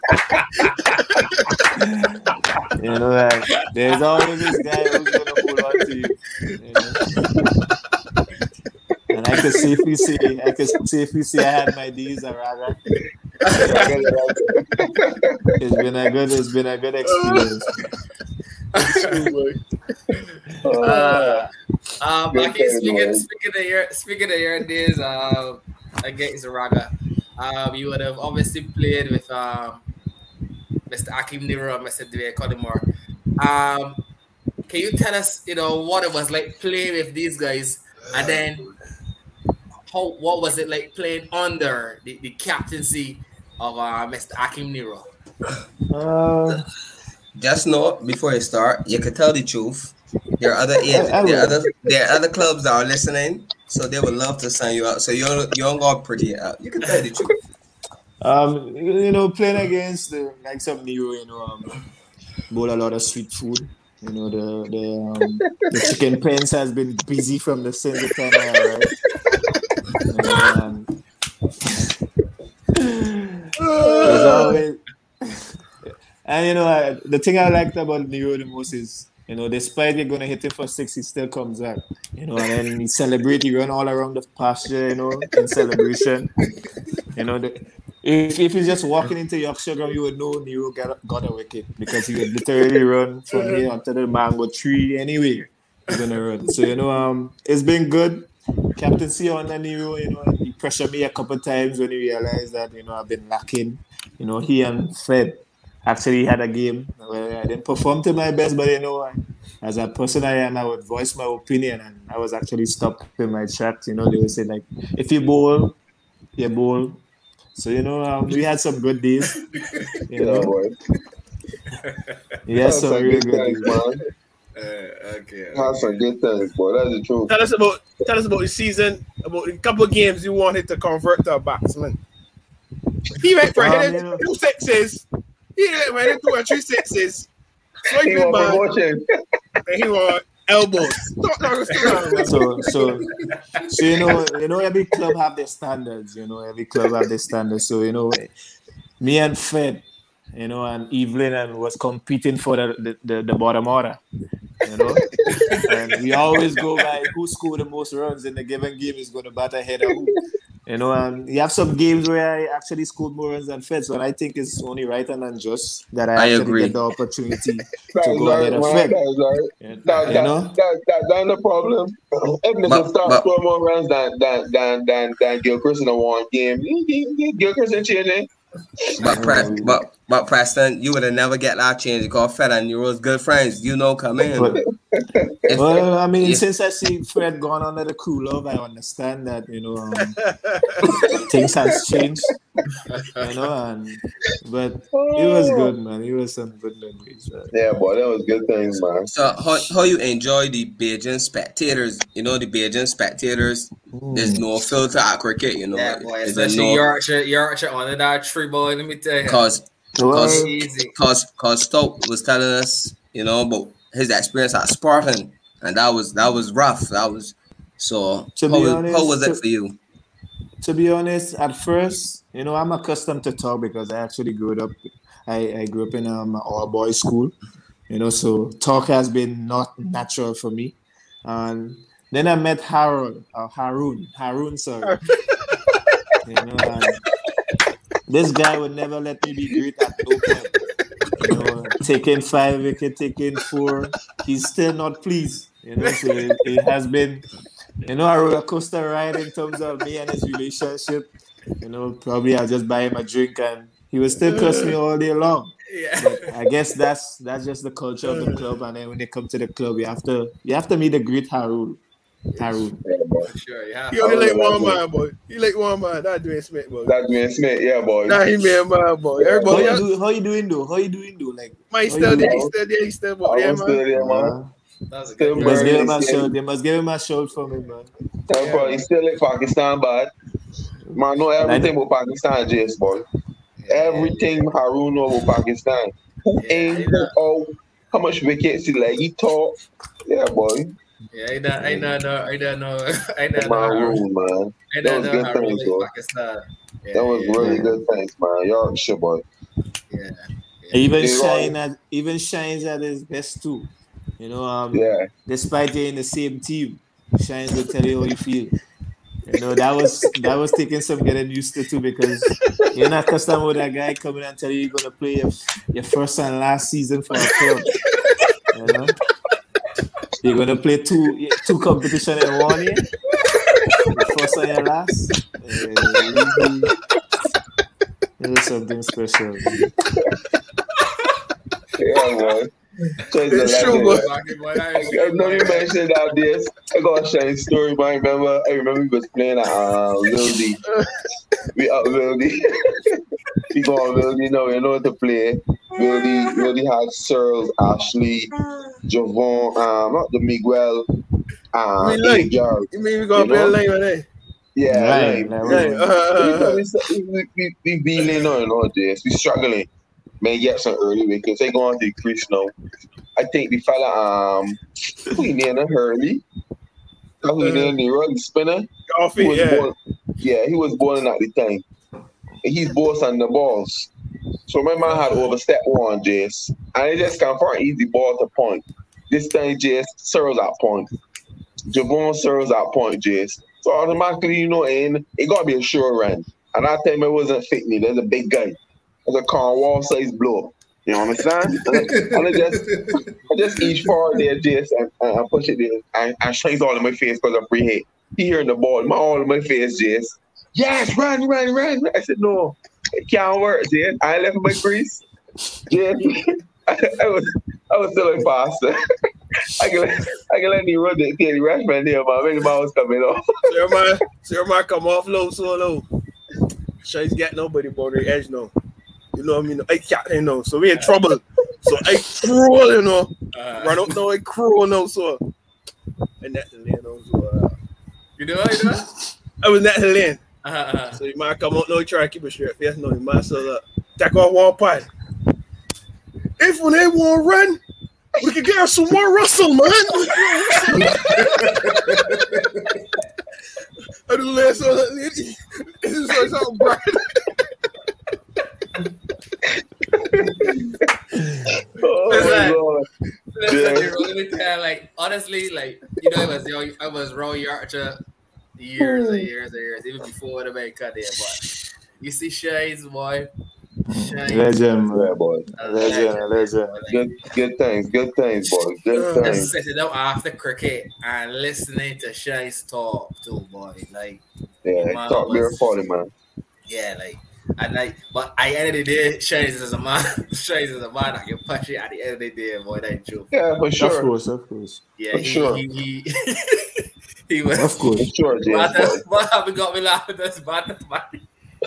Speaker 2: you know, like, there's always this guy who's gonna hold on to you. you know? And I can safely say, I can safely say I had my days at Raga. It's been a good, it's been a good experience.
Speaker 1: Uh, um,
Speaker 4: Good
Speaker 1: okay,
Speaker 4: time,
Speaker 1: speaking,
Speaker 4: man.
Speaker 1: speaking of your speaking of your days uh, against Raga, um, you would have obviously played with um, Mr. Akim Nero and Mr. Dwayne Codimore. Um, can you tell us, you know, what it was like playing with these guys, and then how what was it like playing under the, the captaincy of uh, Mr. Akim Nero?
Speaker 2: Uh,
Speaker 6: just know before you start, you can tell the truth. There are other
Speaker 2: I
Speaker 6: there are other there are other clubs that are listening, so they would love to sign you out. So you don't you don't go pretty out. You can tell the truth.
Speaker 2: Um, you know, playing against the likes of Nero, you know, um, bowl a lot of sweet food. You know, the the um, the chicken pens has been busy from the since the time I arrived. And, there's always, and you know, I, the thing I liked about Nero the most is, you know, despite you're gonna hit him for six, he still comes back. You know, and then he celebrate, he run all around the pasture, you know, in celebration. You know, the, if, if he's just walking into Yorkshire ground, you would know Nero got, got a wicket because he would literally run from here onto the mango tree anyway. He's gonna run. So you know, um, it's been good. Captaincy on the Nero, you know, he pressured me a couple times when he realized that you know I've been lacking. You know, he and Fred actually had a game where I didn't perform to my best, but you know, I, as a person I am, I would voice my opinion, and I was actually stopped in my tracks. You know, they would say like, if you bowl, you bowl. So you know, um, we had some good days. You
Speaker 4: Yeah,
Speaker 2: know,
Speaker 4: boy.
Speaker 2: we had
Speaker 4: That's
Speaker 2: some
Speaker 4: some
Speaker 2: really
Speaker 4: good
Speaker 2: good
Speaker 4: things,
Speaker 2: days.
Speaker 4: man.
Speaker 1: Uh, okay.
Speaker 4: That's some good things, boy. That's the truth.
Speaker 3: Tell us about tell us about the season, about a couple of games you wanted to convert to a batsman. He went for
Speaker 2: Um,
Speaker 3: hitting
Speaker 2: you know-
Speaker 3: two sixes. He went for hitting two or three sixes.
Speaker 4: He
Speaker 3: Swiping
Speaker 4: want
Speaker 3: back, and he want elbows. Stop, no, stop, no,
Speaker 2: So, so, so you know, you know, every club have their standards. You know, every club have their standards. So you know, me and Fred, you know, and Evelyn and was competing for the the, the, the bottom order. You know, and we always go by who scored the most runs in the given game is going to bat ahead of who. You know, and you have some games where I actually scored more runs than Fed, so I think it's only right and unjust that I,
Speaker 6: I
Speaker 2: actually
Speaker 6: agree.
Speaker 2: get the opportunity to
Speaker 4: is
Speaker 2: go ahead
Speaker 4: right,
Speaker 2: and. Fed.
Speaker 4: That is right.
Speaker 2: You
Speaker 4: That, that,
Speaker 2: know,
Speaker 4: that, that, that's the problem. If they
Speaker 6: But-
Speaker 4: can start
Speaker 6: but-
Speaker 4: scoring more runs than than than than, than Gilchrist in a one game, Gilchrist and changing.
Speaker 6: But Pre- but but Preston, you would have never get that change because Fred and you was good friends. You know, come in.
Speaker 2: But-
Speaker 6: If-
Speaker 2: Well, I mean, since I see Fred gone under the crew love, I understand that you know um, things has changed. You know, and but it was oh. good, man. It was some good memories. man.
Speaker 4: Yeah, boy, that was good things, man.
Speaker 6: So how, how you enjoy the Bajan spectators? You know the Bajan spectators. There's hmm. no filter at cricket. You know,
Speaker 1: Yeah, boy,
Speaker 6: There's
Speaker 1: especially
Speaker 6: no,
Speaker 1: Yorkshire, Yorkshire under that tree, boy. Let me tell you.
Speaker 6: cause Cause-
Speaker 1: Easy.
Speaker 6: cause cause Stoke was telling us, you know, about his experience at Spartan, and that was that was rough. That was so.
Speaker 2: To
Speaker 6: how,
Speaker 2: be
Speaker 6: was,
Speaker 2: honest,
Speaker 6: how was it for you?
Speaker 2: To be honest, at first, you know, I'm accustomed to talk because I actually grew up. I, I grew up in um, an all boys school, you know, so talk has been not natural for me. And then I met Harold, uh, Haroon, Haroon, sorry. you know, and this guy would never let me be great at no point. You know, taking five wicket, taking four, he's still not pleased. You know, so it, it has been you know, a roller coaster ride in terms of me and his relationship. You know, probably I'll just buy him a drink and he will still curse me all day long.
Speaker 1: Yeah.
Speaker 2: But I guess that's that's just the culture of the club. And then when they come to the club, you have to you have to meet the great Haroon. Haroon.
Speaker 4: Yeah, boy.
Speaker 1: Sure, yeah.
Speaker 3: He only like one man, boy. He like one man. That Dwayne Smith, boy.
Speaker 4: That's me and Smith, yeah, boy.
Speaker 3: Nah, he man, man, boy.
Speaker 2: How
Speaker 3: Everybody
Speaker 2: you, do, how you doing though? How you doing though? Like
Speaker 3: man, he still
Speaker 2: you
Speaker 3: there.
Speaker 2: doing?
Speaker 3: He still there. He still, boy.
Speaker 4: I
Speaker 3: Yeah,
Speaker 4: was still
Speaker 3: man.
Speaker 4: there, man.
Speaker 1: That was a good
Speaker 2: you must give him a
Speaker 4: Burn,
Speaker 2: shout. You must give him a shout for me, man.
Speaker 4: Yeah, boy, he still in Pakistan, but man, know everything about Pakistan, Jace, boy. Everything Haroon know about Pakistan. Who
Speaker 1: Yeah,
Speaker 4: aim,
Speaker 1: yeah.
Speaker 4: who out, how much wickets he like, he talk. Yeah, boy.
Speaker 1: Yeah, I don't, I don't know, I don't know, I don't know,
Speaker 4: Maroon, man.
Speaker 1: I
Speaker 4: that
Speaker 1: don't
Speaker 4: was
Speaker 1: know
Speaker 4: good
Speaker 1: how
Speaker 4: things,
Speaker 1: really
Speaker 4: bro.
Speaker 1: Pakistan. Yeah,
Speaker 4: That was
Speaker 1: yeah,
Speaker 4: really good things, man. Yorkshire, boy.
Speaker 1: yeah.
Speaker 2: Even
Speaker 4: Yeah.
Speaker 2: shine at even shines at his best too. You know, um,
Speaker 4: Yeah.
Speaker 2: despite you're in the same team, Shines will tell you how you feel. You know, that was that was taking some getting used to too because you're not accustomed with that guy coming and telling you you're gonna play your, your first and last season for a club. You know? You're gonna play two two competition in one year. First and your last. Uh, it was something special.
Speaker 4: Yeah, boy. Change
Speaker 3: It's true,
Speaker 4: legend.
Speaker 3: boy.
Speaker 1: Fucking boy,
Speaker 4: I know you mentioned that this. I got a shiny story, but I remember I remember we was playing at uh, Wildey. We up Wildey. we go on Wildey, you know, we know what to play. really, really had Searles, Ashley, Javon, um, not the Miguel, um,
Speaker 3: We like-
Speaker 4: Ajar.
Speaker 3: You mean we gonna
Speaker 4: You
Speaker 3: play
Speaker 4: know?
Speaker 3: lane with that?
Speaker 4: Yeah,
Speaker 2: Right,
Speaker 4: like,
Speaker 2: like,
Speaker 3: Right.
Speaker 2: we-
Speaker 3: Uh,
Speaker 4: we, we, we, we beating on all this. We struggling. Man, get some early because They going to the crease now. I think the fella, um, who he named Hurley. Who he named the rugby spinner.
Speaker 3: off
Speaker 4: He was
Speaker 3: yeah.
Speaker 4: born, yeah, he was born at the time. And he's boss on the balls. So my man had overstepped one, Jace. And it just an easy ball to point. This time, Jace serves at point. Javon serves at point, Jace. So automatically, you know, and it gotta be a sure run. And that time it wasn't fit me. There's a big guy. There's a Cornwall says, blow. You understand? and I just I just each forward there, Jace, and, and I push it. And I shines all in my face because of free hit. He hearing the ball, my all in my face, Jace. Yes, run, run, run. I said, no, it can't work, Jace. I left my crease. Jace, I, I was I was still faster. I can I can let me run the Kenny Rashman there, man. Ball was coming off.
Speaker 3: Sir man, Sir man come off low, so low. Shay's got nobody but the edge now. You know what I mean? I can't you know. So we in trouble. So I crawl, you know.
Speaker 1: Uh,
Speaker 3: Run up now, I crawl now, so. And that the lane so. Uh,
Speaker 1: You it? You it?
Speaker 3: I was not the lane.
Speaker 1: Uh, uh,
Speaker 3: So you might come out now, try to keep it straight face. No, you might so uh, take off one part. If when they want to run, we can get some more Russell, man. I do last that. This is like something bright.
Speaker 4: Oh
Speaker 1: It's
Speaker 4: my
Speaker 1: like-
Speaker 4: God.
Speaker 1: Listen,
Speaker 4: Yeah.
Speaker 1: you really tell, like honestly, like you know, it was yo, I was Roy Archer years and years and years, even before the main cut there. But you see Shades, boy, Shades,
Speaker 2: Legend,
Speaker 4: Yeah, boy.
Speaker 1: a
Speaker 2: Legend, legend.
Speaker 1: boy, like,
Speaker 4: Good good things, good things, boy. Good
Speaker 3: Uh,
Speaker 4: things.
Speaker 1: just sitting up after cricket and listening to Shades talk too, boy. Like,
Speaker 4: Yeah,
Speaker 1: Wow,
Speaker 4: talk very
Speaker 1: was-
Speaker 4: funny, man.
Speaker 1: yeah, like. And like, but I ended the day, Shades is a man. Shades is a man. I can push it at the end of the day, boy. That joke.
Speaker 4: Yeah, for
Speaker 2: Of
Speaker 4: sure.
Speaker 2: course, of course.
Speaker 1: Yeah,
Speaker 4: For
Speaker 1: he,
Speaker 4: sure.
Speaker 1: he, he, he was.
Speaker 2: Of
Speaker 4: For
Speaker 2: course.
Speaker 4: sure,
Speaker 1: But
Speaker 4: James, boy.
Speaker 1: that's what happened got me laughing. That's bad. man.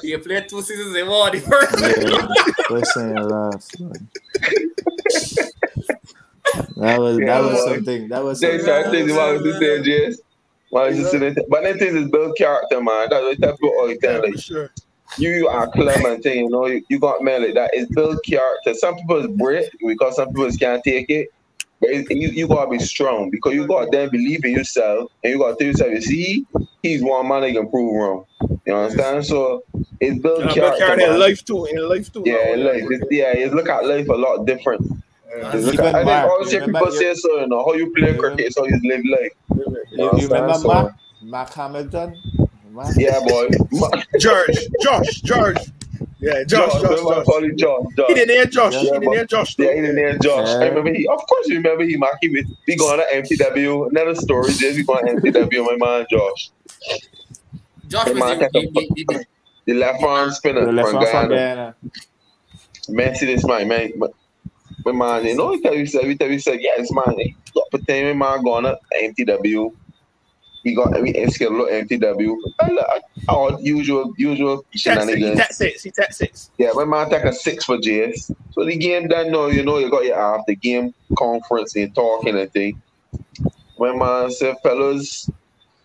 Speaker 1: He played two seasons in one. The first
Speaker 2: Yeah, listen, you laugh. man. That was that was
Speaker 4: Yeah.
Speaker 2: something. That was
Speaker 4: James,
Speaker 2: something.
Speaker 4: I think the one was saying, James. Why is just sitting? But that thing is build character, man. That's what that people always tell
Speaker 3: Yeah,
Speaker 4: like
Speaker 3: sure.
Speaker 4: You, you are Clement, you know, you, you got man like that. It's build character. Some people is break because some people can't take it. But it, you, you gotta be strong because you gotta then believe in yourself and you gotta tell yourself, you see, he's one man that can prove wrong. You understand? So it's build
Speaker 3: Yeah, but
Speaker 4: character.
Speaker 3: carry in life too. In life too.
Speaker 4: Yeah, oh, in life. It's, yeah, it's look at life a lot different. It's look at, I think
Speaker 2: Mark,
Speaker 4: all people
Speaker 2: you-
Speaker 4: say so, you know, how you play
Speaker 2: Yeah.
Speaker 4: cricket is how you live life.
Speaker 2: You, you
Speaker 4: understand?
Speaker 2: remember
Speaker 4: So-
Speaker 2: Mark? Mark Hamilton? Mark?
Speaker 4: Yeah, boy.
Speaker 3: George, Josh, George. Yeah, Josh, Josh,
Speaker 4: Josh, remember I
Speaker 3: Josh.
Speaker 4: Josh. Josh.
Speaker 3: He didn't hear Josh.
Speaker 2: Yeah,
Speaker 3: he didn't hear Josh.
Speaker 4: Yeah, he didn't name Josh.
Speaker 2: Yeah.
Speaker 4: I remember he. Of course, you remember he. Mark, he was he going to MTW. Another story. Just he going to MTW. My man, Josh,
Speaker 1: Josh
Speaker 4: Hey,
Speaker 1: was
Speaker 4: man,
Speaker 1: the,
Speaker 4: take a-
Speaker 1: the, the, the,
Speaker 4: the left arm spinner
Speaker 2: The left
Speaker 4: from
Speaker 2: one from
Speaker 4: Guyana.
Speaker 2: Guyana.
Speaker 4: Man, see this man, man. My man, you know, he tell you said, he tell you said, yes, man. He got potential, my man, going to MTW. He got every skill look MTW. All usual, usual
Speaker 3: He tax six. He
Speaker 4: shenanigans.
Speaker 3: six. He tax six.
Speaker 4: Yeah, my man take a six for JS. So the game done now, you know, you got your after game conference and talking and thing. My man said, fellas,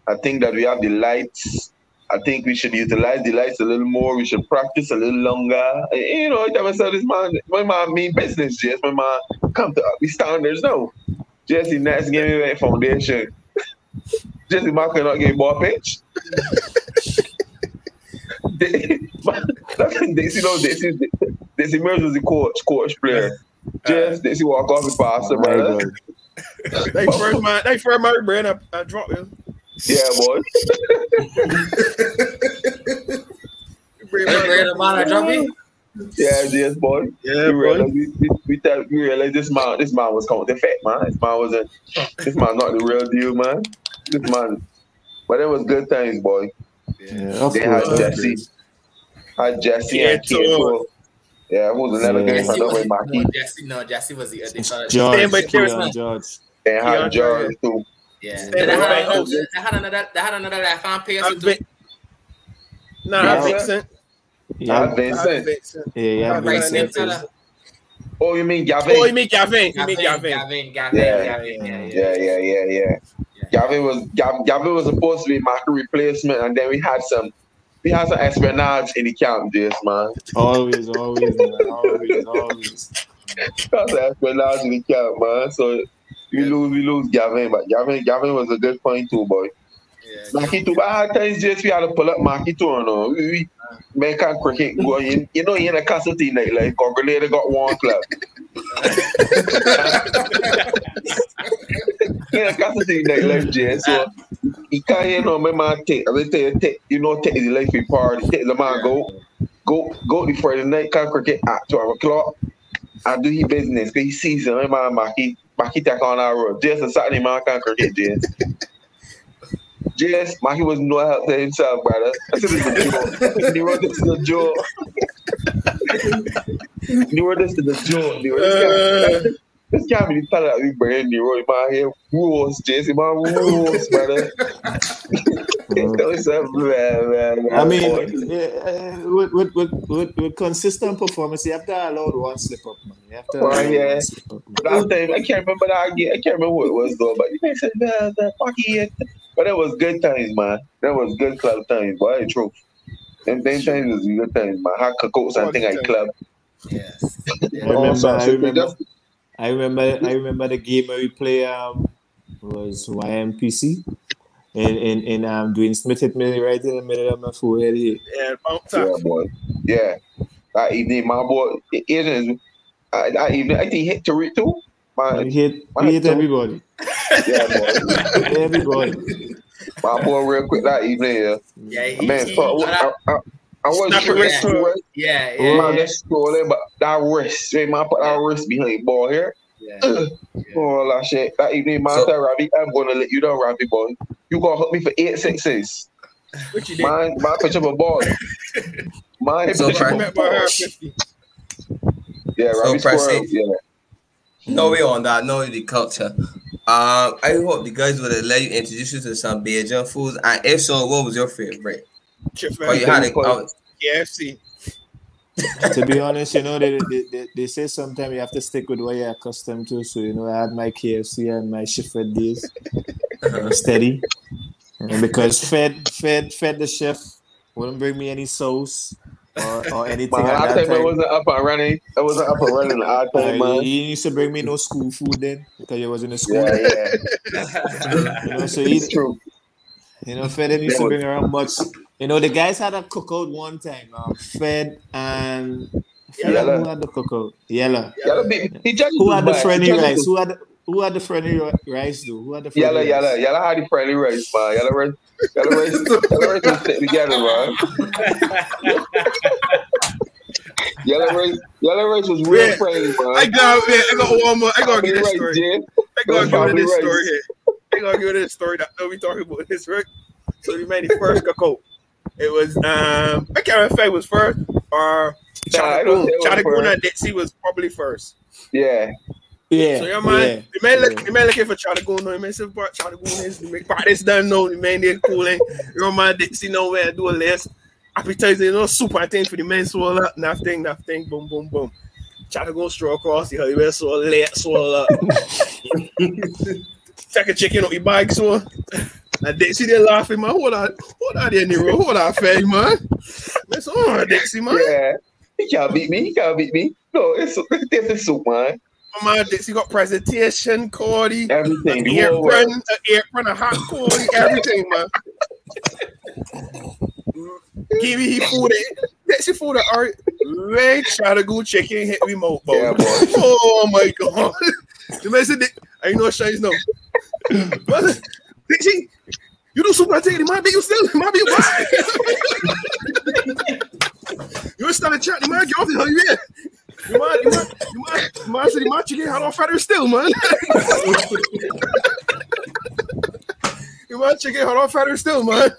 Speaker 4: I think that we have the lights. I think we should utilize the lights a little more. We should practice a little longer. And, you know, I tell myself this man, my man mean business, JS. My man come to the standards now. Jesse next game we foundation. Jesse Mark cannot get ball pitch. they, they see no, they see they see Mills was the coach, coach player. Just they see walk off the passer,
Speaker 2: Oh my
Speaker 4: brother.
Speaker 3: They first man. They first man, Brand. I, I dropped him.
Speaker 4: Yeah, boy.
Speaker 3: Bring
Speaker 1: Hey, Brandon, man, I drop me.
Speaker 4: Yeah, yes, boy.
Speaker 3: Yeah,
Speaker 4: we
Speaker 3: boy.
Speaker 4: realized we, we, we, thought, we realized this man this man was counterfeit, man. This man wasn't this man not the real deal, man. This man but it was good times, boy.
Speaker 2: Yeah,
Speaker 4: They had Jesse. Had Jesse
Speaker 3: Yeah,
Speaker 4: and
Speaker 3: so-
Speaker 4: Kato. Yeah, who was another
Speaker 2: Yeah.
Speaker 4: game
Speaker 1: Jesse
Speaker 4: from
Speaker 1: was
Speaker 4: way Maki.
Speaker 1: no, Jesse, no, Jesse was the other fellow.
Speaker 2: George,
Speaker 3: Stand by Chris,
Speaker 2: Keon
Speaker 3: man.
Speaker 2: George.
Speaker 4: They had
Speaker 3: Yeah,
Speaker 4: George too.
Speaker 1: Yeah, they had, another, they had another, they had another that fan pay too.
Speaker 3: Vic- Nah,
Speaker 4: Yeah.
Speaker 3: Vincent.
Speaker 2: Yeah,
Speaker 4: Vincent.
Speaker 3: Vincent.
Speaker 2: yeah, yeah.
Speaker 3: Vincent.
Speaker 1: same
Speaker 2: Vincent.
Speaker 1: fella.
Speaker 4: Oh, you mean Gavin?
Speaker 3: Oh, you mean Gavin? You mean
Speaker 1: Gavin,
Speaker 3: Gavin?
Speaker 1: Gavin, Gavin,
Speaker 4: Yeah.
Speaker 1: Gavin, yeah,
Speaker 4: yeah, yeah, yeah, yeah. Gavin was Gav, Gavin was supposed to be my replacement, and then we had some we had some espionage in the camp, just man.
Speaker 2: Always, always, man. Always, always.
Speaker 4: That's espionage in the camp, man. So we lose, we lose Gavin, but Gavin, Gavin was a good point too, boy.
Speaker 1: Yeah.
Speaker 4: Maki too, but at times just we had to pull up Maki too, know. We, we make a cricket go in, you know, in a castle team night, like Congolese got one club. in a castle team night, like Jay, so he can't, you know, my man take, I tell you, take, you know, take the life we party, take the man go, go, go the night can cricket at 12 o'clock and do his business, because he sees him, my man Maki, Maki take on our road. Just a Saturday man can cricket, Jay. Yes, Maki was no help to himself, brother. I said it's a joke. Nero, this is a joke. Nero, this is a joke. Nero, this guy, this can't be the fella that we bring Nero. Man, here rules, Jesse, man, rules, brother. Man, man, man,
Speaker 2: I mean, yeah, uh, with, with, with, with, with consistent performance, you have to allow one slip up, man. You have to allow
Speaker 4: Well, yeah.
Speaker 2: one slip up, man.
Speaker 4: Time, I can't remember that. I can't remember what it was though, but you guys said the the fucky. But it was good times, man. That was good club times, boy. The truth. Them, them times was good times, man. Had cookouts and thing at club.
Speaker 1: Yes.
Speaker 2: I
Speaker 1: Yeah.
Speaker 2: remember, I remember, I remember, I remember the game where we play um was YMPC, and and and um Dwayne Smith hit me right in the middle of my forehead. He,
Speaker 3: Yeah, bounce
Speaker 4: Yeah,
Speaker 3: up.
Speaker 4: boy. Yeah. That evening, my boy, it is. Uh, that evening, I think he hit Tariq too.
Speaker 2: He
Speaker 4: Man,
Speaker 2: hit, he hit everybody,
Speaker 4: yeah, boy.
Speaker 2: Hit everybody.
Speaker 4: my boy, real quick that evening, yeah.
Speaker 1: Yeah, he,
Speaker 4: Man,
Speaker 1: he,
Speaker 4: so, I, I, I wasn't sure.
Speaker 3: your wrist
Speaker 4: that
Speaker 3: to
Speaker 4: wrist-
Speaker 1: yeah,
Speaker 4: Man,
Speaker 1: yeah,
Speaker 4: just scrolling, but that wrist, man, man, put that wrist behind the ball here.
Speaker 1: yeah.
Speaker 4: Oh, that shit. That evening, man,
Speaker 6: So-
Speaker 4: so, Robbie, I'm going to let you know, Robbie, boy. You going to hook me for eight sixes.
Speaker 3: What you did?
Speaker 4: Man, man, pitch up a ball. Man,
Speaker 6: So,
Speaker 4: pitch up
Speaker 6: Frank-
Speaker 4: a ball. Yeah,
Speaker 6: So,
Speaker 4: Robbie
Speaker 6: Pressy.
Speaker 4: scored. Yeah.
Speaker 6: No way on that, no the culture. Um, I hope the guys would have let you introduce you to some Bajan foods. And if so, what was your favorite?
Speaker 3: Chip
Speaker 6: Oh, you had it. Oh,
Speaker 3: KFC.
Speaker 2: to be honest, you know, they, they, they, they say sometimes you have to stick with what you're accustomed to. So, you know, I had my KFC and my Shifted days
Speaker 6: uh-huh.
Speaker 2: steady. And because Fed, Fed, Fed the chef wouldn't bring me any sauce or, or anything
Speaker 4: Man,
Speaker 2: at
Speaker 4: last
Speaker 2: that
Speaker 4: time I wasn't up and running. It wasn't up and running
Speaker 2: Uh,
Speaker 4: time,
Speaker 2: he
Speaker 4: man.
Speaker 2: he used to bring me no school food then because you was in the school.
Speaker 4: Yeah, yeah.
Speaker 2: You know, so he,
Speaker 4: It's true.
Speaker 2: you know, Fed didn't used to bring around much. You know, the guys had a cookout one time. Um, Fed and Fed,
Speaker 4: Yella.
Speaker 2: who had the cookout? Yella.
Speaker 4: Yalla, be, he judges
Speaker 2: Who had the friendly rice? Who had the, who had the friendly rice though? Who had the friendly
Speaker 4: Yalla,
Speaker 2: rice?
Speaker 4: yalla, yalla had the friendly race, man. Yalla race, yalla race, yalla race was stick together, man. Yalla race, yalla race was real
Speaker 3: Yeah.
Speaker 4: friendly, man.
Speaker 3: I got, man, I got one more. I gotta get this story.
Speaker 4: Jay.
Speaker 3: I gotta give this
Speaker 4: Right.
Speaker 3: story here. I gotta give this story that we talking about this, right? So we made the first cookout. It was um I can't remember if it was first or
Speaker 4: Nah, I don't
Speaker 3: Chatagoon.
Speaker 4: think it was
Speaker 3: Chatagoon
Speaker 4: first.
Speaker 3: and Dixie was probably first.
Speaker 4: Yeah,
Speaker 2: Yeah.
Speaker 3: So yeah, man,
Speaker 2: yeah.
Speaker 3: the man look,
Speaker 2: yeah.
Speaker 3: the man looking for Chatagoon. No, the man said, "But Chatagoon is the man. Part this done. No, the man they cooling. You know, man, Dixie nowhere do a list. Appetizer, you know, super thing for the men swallow up. Nothing, nothing. Boom, boom, boom. Chatagoon straw across the highway, so late, swallow up. Take a chicken out your bag, so. And Dixie they laughing, man. What are what are they in the road? What are fed, man? That's all, Dixie, man.
Speaker 4: yeah. He can't beat me. He can't beat me. No, it's it's different soup, man.
Speaker 3: My man, Dixie got presentation, Cordy.
Speaker 4: Everything.
Speaker 3: Apron, apron, a hot Cordy, everything, man. Give me food. That's your food. All right. Red Chatagoon chicken hit me mouth,
Speaker 4: Yeah,
Speaker 3: boy. Oh my god. The man said, I know Shines no. What? Dixie, you do super take the man, but you still, man, be why? You still a chat, the man, get off the hell you. You man, you man, you man, you man said the man chicken had on feathers still, man. You man chicken had on feathers still, man.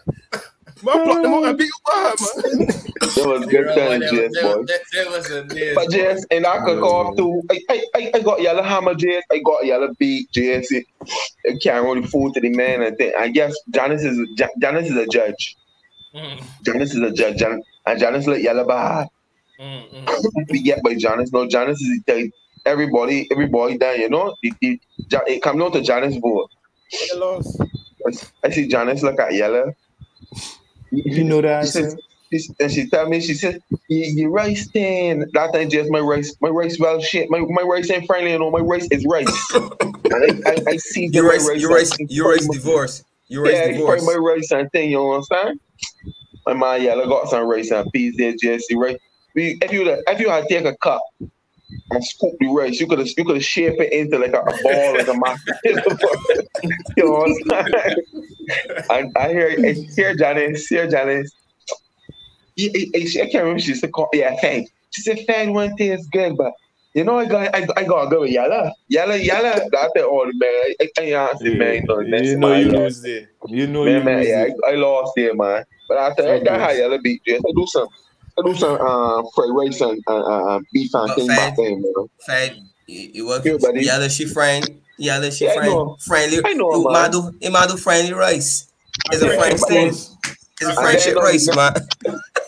Speaker 3: Man, block them out and beat you bad, man.
Speaker 4: That was good times, Jess, boy.
Speaker 1: That, that was a miss.
Speaker 4: But Jess, and I could go off too. I, I, I, I got yellow hammer, Jess. I got yellow beat, Jess. I can't really fool to the man. I think. I guess Janice is Janice is a judge.
Speaker 1: Mm,
Speaker 4: Janice is a judge, Jan- and Janice let yellow bad. We get by Janice. No, Janice is the type. everybody, everybody down, you know. It, it, Ja- it come down to Janice board.
Speaker 3: They.
Speaker 4: I see Janice look at yellow.
Speaker 2: You know that
Speaker 4: She said, she, and she tell me, she said, you, you rice thing. That thing just my rice, my rice well shit. My my rice ain't friendly, you know. My rice is rice. and I, I, I see
Speaker 6: You
Speaker 4: my
Speaker 6: race, you race,
Speaker 4: and-
Speaker 6: you race divorce. You race
Speaker 4: Yeah, he
Speaker 6: divorce.
Speaker 4: probably my rice and thing, you understand? My man, yeah, I got some rice and peas there, Jesse, right? If you if you had take a cup and scoop the rice, you could have you could have shaped it into like a, a ball like a master. you know what I'm saying? And I hear I hear Janice, hear Janice. I, I, I can't remember. She said, call, "Yeah, Fang." She said, "Fang one thing is good, but you know, I got I, I gotta go with Yala, Yala, Yala." That's the order, man. I, I, I honestly, man, no,
Speaker 2: you
Speaker 4: next
Speaker 2: know you
Speaker 4: man,
Speaker 2: lose there. You know
Speaker 4: Man,
Speaker 2: you
Speaker 4: man,
Speaker 2: lose
Speaker 4: yeah,
Speaker 2: there.
Speaker 4: I, I lost there, man. But I you, I got how Yala beat Jess. I do some, I do some um, fried rice and uh, uh, beef and
Speaker 6: But
Speaker 4: thing
Speaker 6: Fang-
Speaker 4: back then, man.
Speaker 6: Fed, you, you work.
Speaker 4: Yeah, buddy.
Speaker 6: Yeah, she friend. Yeah, she
Speaker 4: Yeah, I
Speaker 6: friend.
Speaker 4: know.
Speaker 6: Friendly.
Speaker 4: I know,
Speaker 6: you
Speaker 4: man.
Speaker 6: man do, you man do friendly rice. It's a
Speaker 3: Okay,
Speaker 6: French thing. It's a friendship rice, man.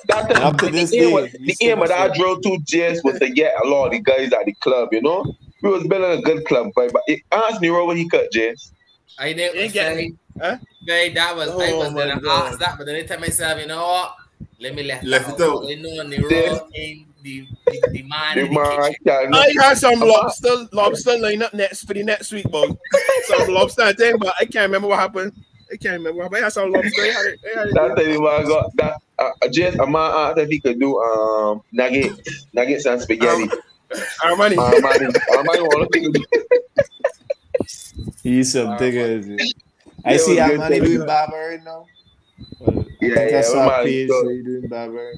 Speaker 4: That
Speaker 2: And up to
Speaker 4: the
Speaker 2: this
Speaker 4: aim,
Speaker 2: day,
Speaker 4: of- the aim of that
Speaker 2: say-
Speaker 4: drill to Jess was to get a lot of the guys at the club, you know. We was building a good club, but, but it, ask Nero when he cut Jess.
Speaker 1: I didn't
Speaker 3: You ain't getting-
Speaker 1: say,
Speaker 3: huh?
Speaker 1: Say that was I
Speaker 3: Oh
Speaker 1: was
Speaker 3: my
Speaker 1: gonna
Speaker 3: God.
Speaker 1: ask that, but then I tell myself, you know what? Let me left,
Speaker 5: Left
Speaker 1: that
Speaker 5: it out.
Speaker 1: You know, Nero
Speaker 4: Yeah.
Speaker 1: came the the, the man
Speaker 4: The
Speaker 1: in the kitchen.
Speaker 3: I had some lobster, lobster line up next for the next week, boy. Some lobster thing, but I can't remember what happened. I can't remember what happened. I had some lobster. I had it, I had it.
Speaker 4: That's the man got that. Uh, Jess, a man asked if he could do um nuggets, nuggets and spaghetti.
Speaker 3: Armani.
Speaker 4: Armani, Armani want to
Speaker 2: He's some
Speaker 1: Wow.
Speaker 2: I see
Speaker 4: it was good
Speaker 2: Armani doing barber right now. Well, I
Speaker 4: Yeah,
Speaker 2: I
Speaker 4: yeah,
Speaker 2: saw
Speaker 4: man,
Speaker 2: a page
Speaker 4: so-
Speaker 2: where you doing barber.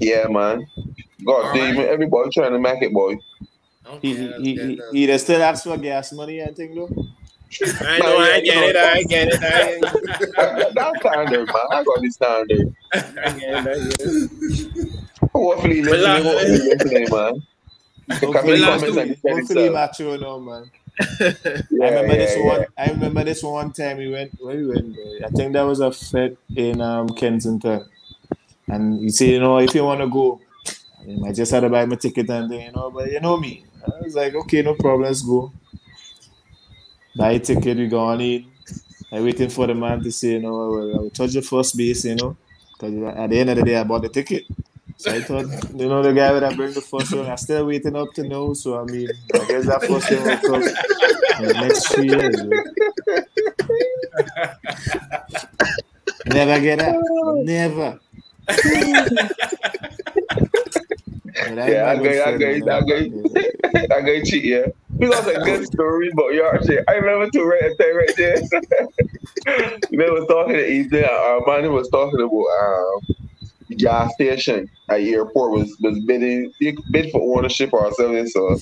Speaker 4: Yeah, man. God
Speaker 1: All
Speaker 4: damn
Speaker 1: right.
Speaker 4: everybody trying to make it, boy.
Speaker 2: He,
Speaker 1: Okay,
Speaker 2: he,
Speaker 1: that's
Speaker 2: he, he, he does still ask for gas money, I think, though.
Speaker 3: I know, I get it, I get it, I get
Speaker 4: That- That's standard, man. I got the standard.
Speaker 3: it, I get it.
Speaker 4: Hopefully,
Speaker 3: Well,
Speaker 4: listening,
Speaker 3: uh,
Speaker 4: hopefully, listening, man. The comedy
Speaker 3: last
Speaker 4: comments and defend
Speaker 2: Hopefully,
Speaker 4: itself.
Speaker 2: macho now, man.
Speaker 4: Yeah,
Speaker 2: I remember
Speaker 4: yeah,
Speaker 2: this
Speaker 4: yeah.
Speaker 2: one. I remember this one time we went. Where we went? I think that was a fit in um, Kensington, and you say, you know, if you want to go, I, mean, I just had to buy my ticket and thing, you know. But you know me, I was like, okay, no problem, let's go. Buy a ticket, we go on in. I waiting for the man to say, you know, I will, I will touch the first base, you know, because at the end of the day, I bought the ticket. So I thought, you know, the guy would have bring the first one. I'm still waiting up to know. So I mean, I guess that first one will come in the next three years. bro. Never get that. Never. But I
Speaker 4: Yeah, I
Speaker 2: remember
Speaker 4: got- I
Speaker 2: friend,
Speaker 4: got- I
Speaker 2: man.
Speaker 4: got- I got cheat, yeah. We got a good story about your shit. I remember to right there, right there. they was talking to Ethan. Armani was talking about um, gas station at airport was was bidding bid for ownership or something. So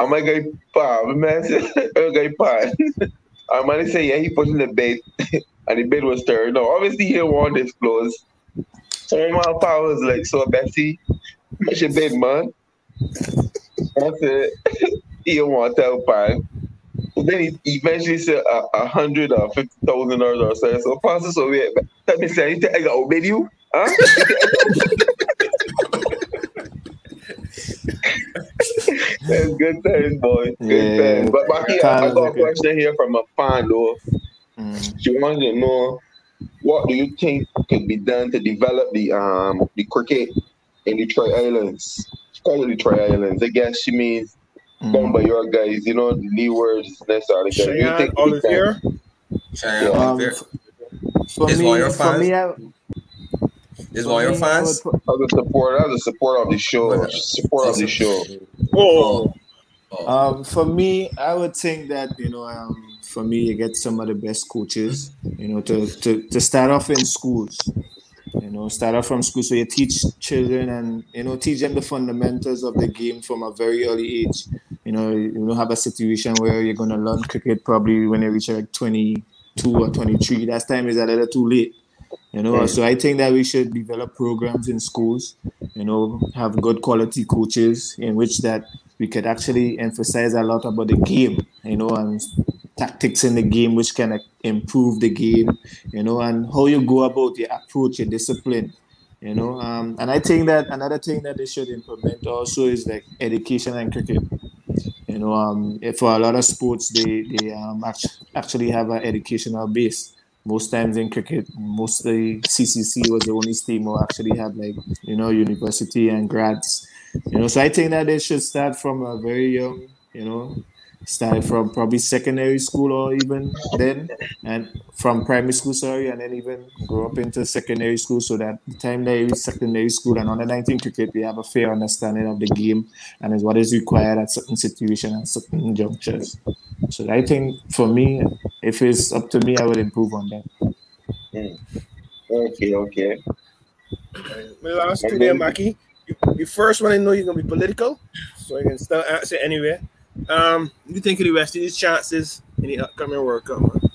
Speaker 4: I'm like, "Guy, pa, man, I'm like, pa." Armani said, "Yeah, he put in the bid, and the bid was turned. No, obviously he to disclose." So my pa was like, "So Bessie, what's your bid, man?" I said, he don't want to tell Pan. But then he eventually said a, a hundred or fifty thousand dollars or so. So Pastor so wait, let me say, I got obey you? Huh? That's good times, boy. Good
Speaker 2: Yeah.
Speaker 4: times. But Maki, I, I got a question here from a fan though.
Speaker 2: Mm.
Speaker 4: She wanted to know what do you think could be done to develop the um the cricket in the Troy Islands? She called it the Troy Islands. I guess she means going
Speaker 2: Mm.
Speaker 4: by your guys, you know, the Leewards, that's all the guys. You
Speaker 3: Cheyenne,
Speaker 4: think could be done?
Speaker 3: Olivier.
Speaker 6: Cheyenne,
Speaker 4: Yeah.
Speaker 2: Um,
Speaker 6: Olivier.
Speaker 2: f- for
Speaker 6: Is
Speaker 2: me,
Speaker 6: one of your
Speaker 2: for me, I,
Speaker 6: Is
Speaker 2: for
Speaker 6: one of your
Speaker 2: me, I
Speaker 6: fans?
Speaker 2: would put-
Speaker 4: As a supporter, as a supporter of the show, support of the show.
Speaker 3: Oh,
Speaker 6: Oh,
Speaker 2: Um, for me, I would think that you know, um, for me, you get some of the best coaches. You know, to to, to start off in schools. You know, start off from school, so you teach children and you know teach them the fundamentals of the game from a very early age. You know, you don't have a situation where you're gonna learn cricket probably when you reach like 22 or 23. That time is a little too late. You know, so I think that we should develop programs in schools. You know, have good quality coaches in which that we could actually emphasize a lot about the game. You know, and tactics in the game which can improve the game. You know, and how you go about your approach, your discipline. You know, um, and I think that another thing that they should implement also is like education and cricket. You know, um, for a lot of sports, they they um act- actually have an educational base. Most times in cricket, mostly CCC was the only team who actually had like you know university and grads. You know, so I think that they should start from a very young, you know, started from probably secondary school or even then and from primary school sorry and then even grow up into secondary school so that the time they reach secondary school and under 19 cricket we have a fair understanding of the game and is what is required at certain situations and certain junctures so i think for me if it's up to me i would improve on that hmm.
Speaker 4: Okay, okay.
Speaker 3: My last two there, Mackie. You, you first one I know you're gonna be political, so you can still answer anywhere. Um, you think of the West Indies chances? In the upcoming World Cup, man?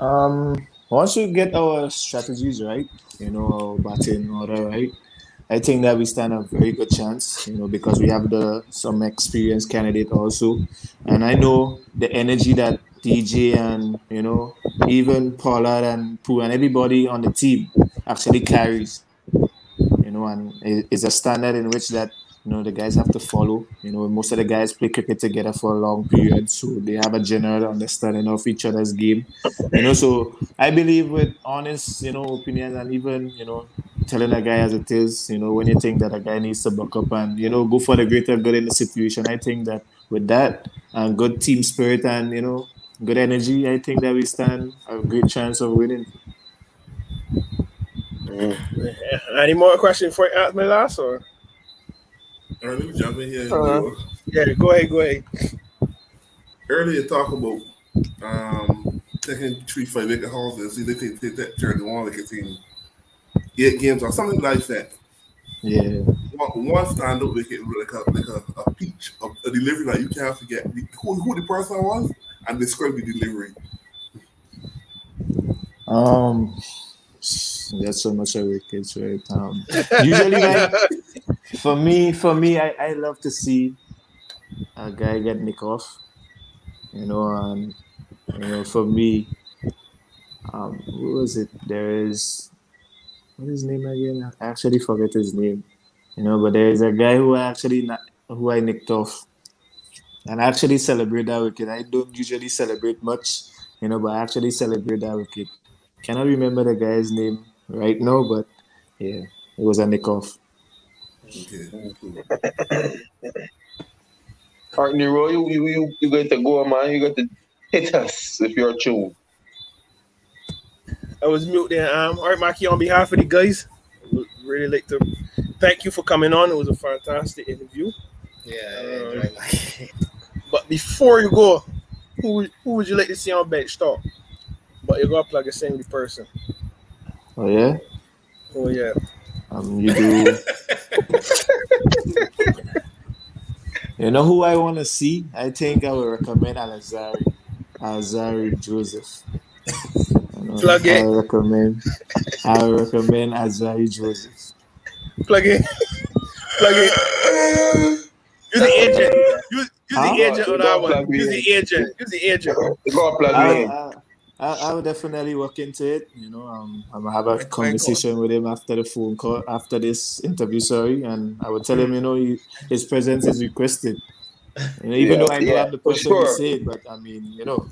Speaker 2: Um, once we get our strategies right, you know, batting order right, I think that we stand a very good chance, you know, because we have the some experienced candidate also, and I know the energy that DJ and you know even Pollard and Pooh and everybody on the team actually carries, you know, and it- it's a standard in which that you know the guys have to follow. You know, most of the guys play cricket together for a long period, so they have a general understanding of each other's game. You know, so I believe with honest, you know, opinions and even you know telling a guy as it is, you know, when you think that a guy needs to buck up and you know go for the greater good in the situation, I think that with that and good team spirit and you know good energy, I think that we stand a great chance of winning.
Speaker 3: Any more questions for you ask me last or?
Speaker 5: All right, let me jump in here.
Speaker 3: Uh-huh. Yeah, go ahead, go ahead.
Speaker 5: Earlier, talk about um, taking three, five hauls and see they take, take that turn one wicket team. Eight games or something like that.
Speaker 2: Yeah.
Speaker 5: One, one stand up wicket, like a, like a, a peach, a, a delivery like you can't forget who, who the person was and describe the delivery.
Speaker 2: Um, that's so much of wickets, right? Um, usually, for me, for me, I, I love to see a guy get nick off. You know, um, you know, for me, um, who was it? There is what is his name again? I actually forget his name. You know, but there is a guy who actually na- who I nicked off, and I actually celebrate that wicket. I don't usually celebrate much, you know, but I actually celebrate that wicket. Cannot remember the guy's name right now, but yeah, it was a nick off.
Speaker 5: Okay. cool.
Speaker 4: All right, Nero, you, you, you, you got to go, man. You got to hit us if you're true.
Speaker 3: I was mute there. Um, all right, Mackie, on behalf of the guys, would really like to thank you for coming on. It was a fantastic interview.
Speaker 1: Yeah, enjoy
Speaker 3: But before you go, who would- who would you like to see on bench stop? But you gotta plug a single person.
Speaker 2: Oh yeah,
Speaker 3: Oh yeah.
Speaker 2: um, you do. you know who I want to see? I think I would recommend Alzarri, Alzarri Joseph.
Speaker 3: Plug it.
Speaker 2: I recommend. I recommend Alzarri Joseph.
Speaker 3: Plug in. Plug in. Use the agent. Use, use
Speaker 2: Huh?
Speaker 3: the agent on that one.
Speaker 4: Plug me
Speaker 3: Use
Speaker 4: in.
Speaker 3: the agent. Use the agent.
Speaker 4: You got to plug
Speaker 2: I. I, would definitely work into it. You know, um, I'm gonna have a
Speaker 6: quick,
Speaker 2: conversation with him after the phone call, after this interview. Sorry, and I would tell him, you know, he, his presence is requested. You know, even
Speaker 4: Yeah,
Speaker 2: though I know
Speaker 4: yeah,
Speaker 2: I'm the person
Speaker 4: sure.
Speaker 2: to say it, but I mean, you know,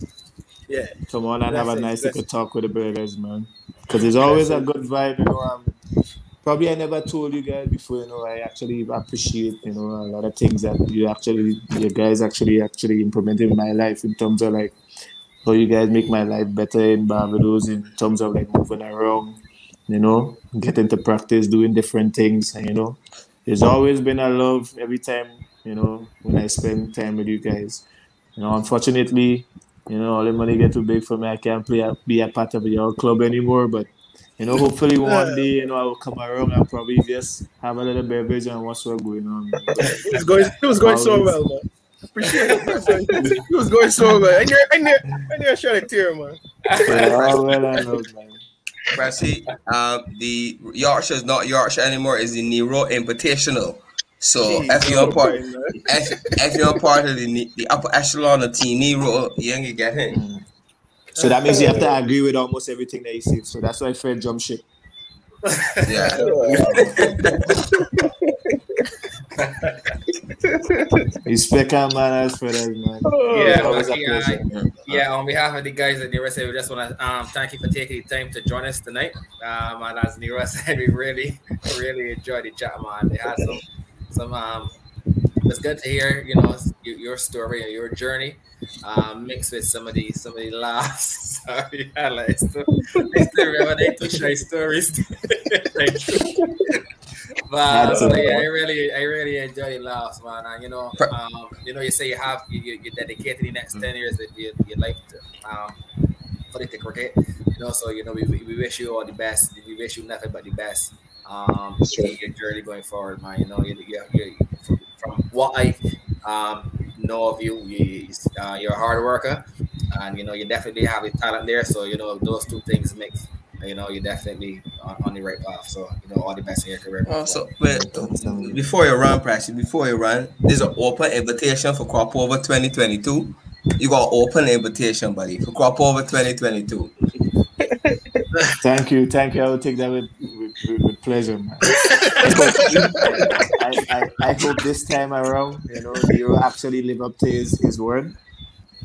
Speaker 3: Yeah.
Speaker 2: come on and have a nice little talk with the burgers, man. Because it's always a good vibe. You know, um, probably I never told you guys before. You know, I actually appreciate you know a lot of things that you actually, you guys actually actually implemented in my life in terms of like how you guys make my life better in Barbados in terms of like moving around, you know, getting to practice, doing different things, and you know, It's always been a love every time, you know, when I spend time with you guys. You know, unfortunately, you know, all the money get too big for me. I can't play be a part of your club anymore. But you know, hopefully one day, you know, I will come around and probably just have a little beverage and watch what's going on.
Speaker 3: It was going. It was going so well, man. Appreciate it. It was going- It going so good. I knew. I knew. I knew I shed a tear, man.
Speaker 2: Yeah, all well and well, man.
Speaker 6: But see, um, the Yorkshire is not Yorkshire anymore. It's the Nero Invitational. So
Speaker 3: Jeez,
Speaker 6: if you're part,
Speaker 3: man.
Speaker 6: if, if you're part of the the upper echelon of Team Nero, you ain't get in.
Speaker 2: So that means you have to agree with almost everything that he says. So that's why Fred jump ship.
Speaker 6: Yeah.
Speaker 2: Respect our manners for that, man.
Speaker 1: Yeah,
Speaker 2: Always a
Speaker 1: uh,
Speaker 2: pleasure.
Speaker 1: yeah, on behalf of the guys at Nero said, we just want to um, thank you for taking the time to join us tonight. Um, and as Nero said, we really, really enjoyed the chat, man. They had some, some, um, it's good to hear, you know, your, your story and your journey, um, mixed with some of the, some of the laughs. Sorry, I like, I still, I still remember they two shy stories. Thank you. But so, yeah, I really, I really enjoy the laughs, man. And you know, um, you know, you say you have you, you, you dedicated the next ten years of your, your life to, um, for the cricket. You know, so you know, we, we wish you all the best. We wish you nothing but the best. Um,
Speaker 4: Sure.
Speaker 1: your journey going forward, man. You know, you, you, you, from, from what I um, know of you, you uh, you're a hard worker, and you know, you definitely have the talent there. So you know, those two things mix. You know, you're definitely on, on the right path. So you know, all the best in your career.
Speaker 6: Oh, also, but before you run, Precious, before you run, there's an open invitation for Crop Over 2022. You got open invitation, buddy, for Crop Over 2022.
Speaker 2: Thank you, thank you. I will take that with, with, with, with pleasure, man. I, I, I hope this time around, you know, you will actually live up to his, his word.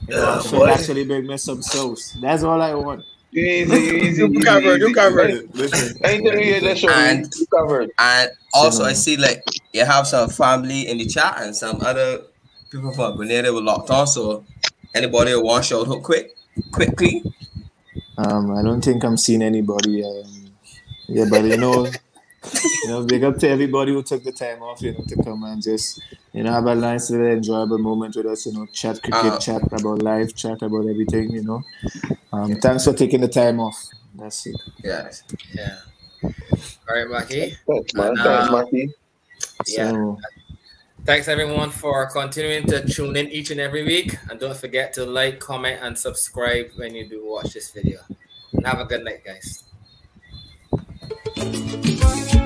Speaker 2: You know,
Speaker 3: Yeah,
Speaker 2: should
Speaker 3: boy.
Speaker 2: actually bring me some sauce. That's all I want.
Speaker 4: Easy, easy,
Speaker 3: You covered, you covered.
Speaker 5: Listen,
Speaker 4: Anything you hear that show,
Speaker 6: And-
Speaker 4: you covered.
Speaker 6: And also, I see like you have some family in the chat and some other people from Grenada were locked on. So, anybody who wants shout out quick, quickly?
Speaker 2: Um, I don't think I'm seeing anybody. Um, yeah, but you know, you know, big up to everybody who took the time off, you know, to come and just, you know, have a nice little enjoyable moment with us. You know, chat cricket,
Speaker 6: Uh,
Speaker 2: chat about life, chat about everything. You know, um, thanks for taking the time off. That's it.
Speaker 6: Yes.
Speaker 1: Yeah. All right, Maki.
Speaker 4: Thanks, man.
Speaker 1: And,
Speaker 4: Thanks,
Speaker 1: uh,
Speaker 4: Maki.
Speaker 1: Yeah.
Speaker 2: So,
Speaker 1: Thanks everyone for continuing to tune in each and every week. And don't forget to like, comment, and subscribe when you do watch this video. And have a good night, guys. Thank you.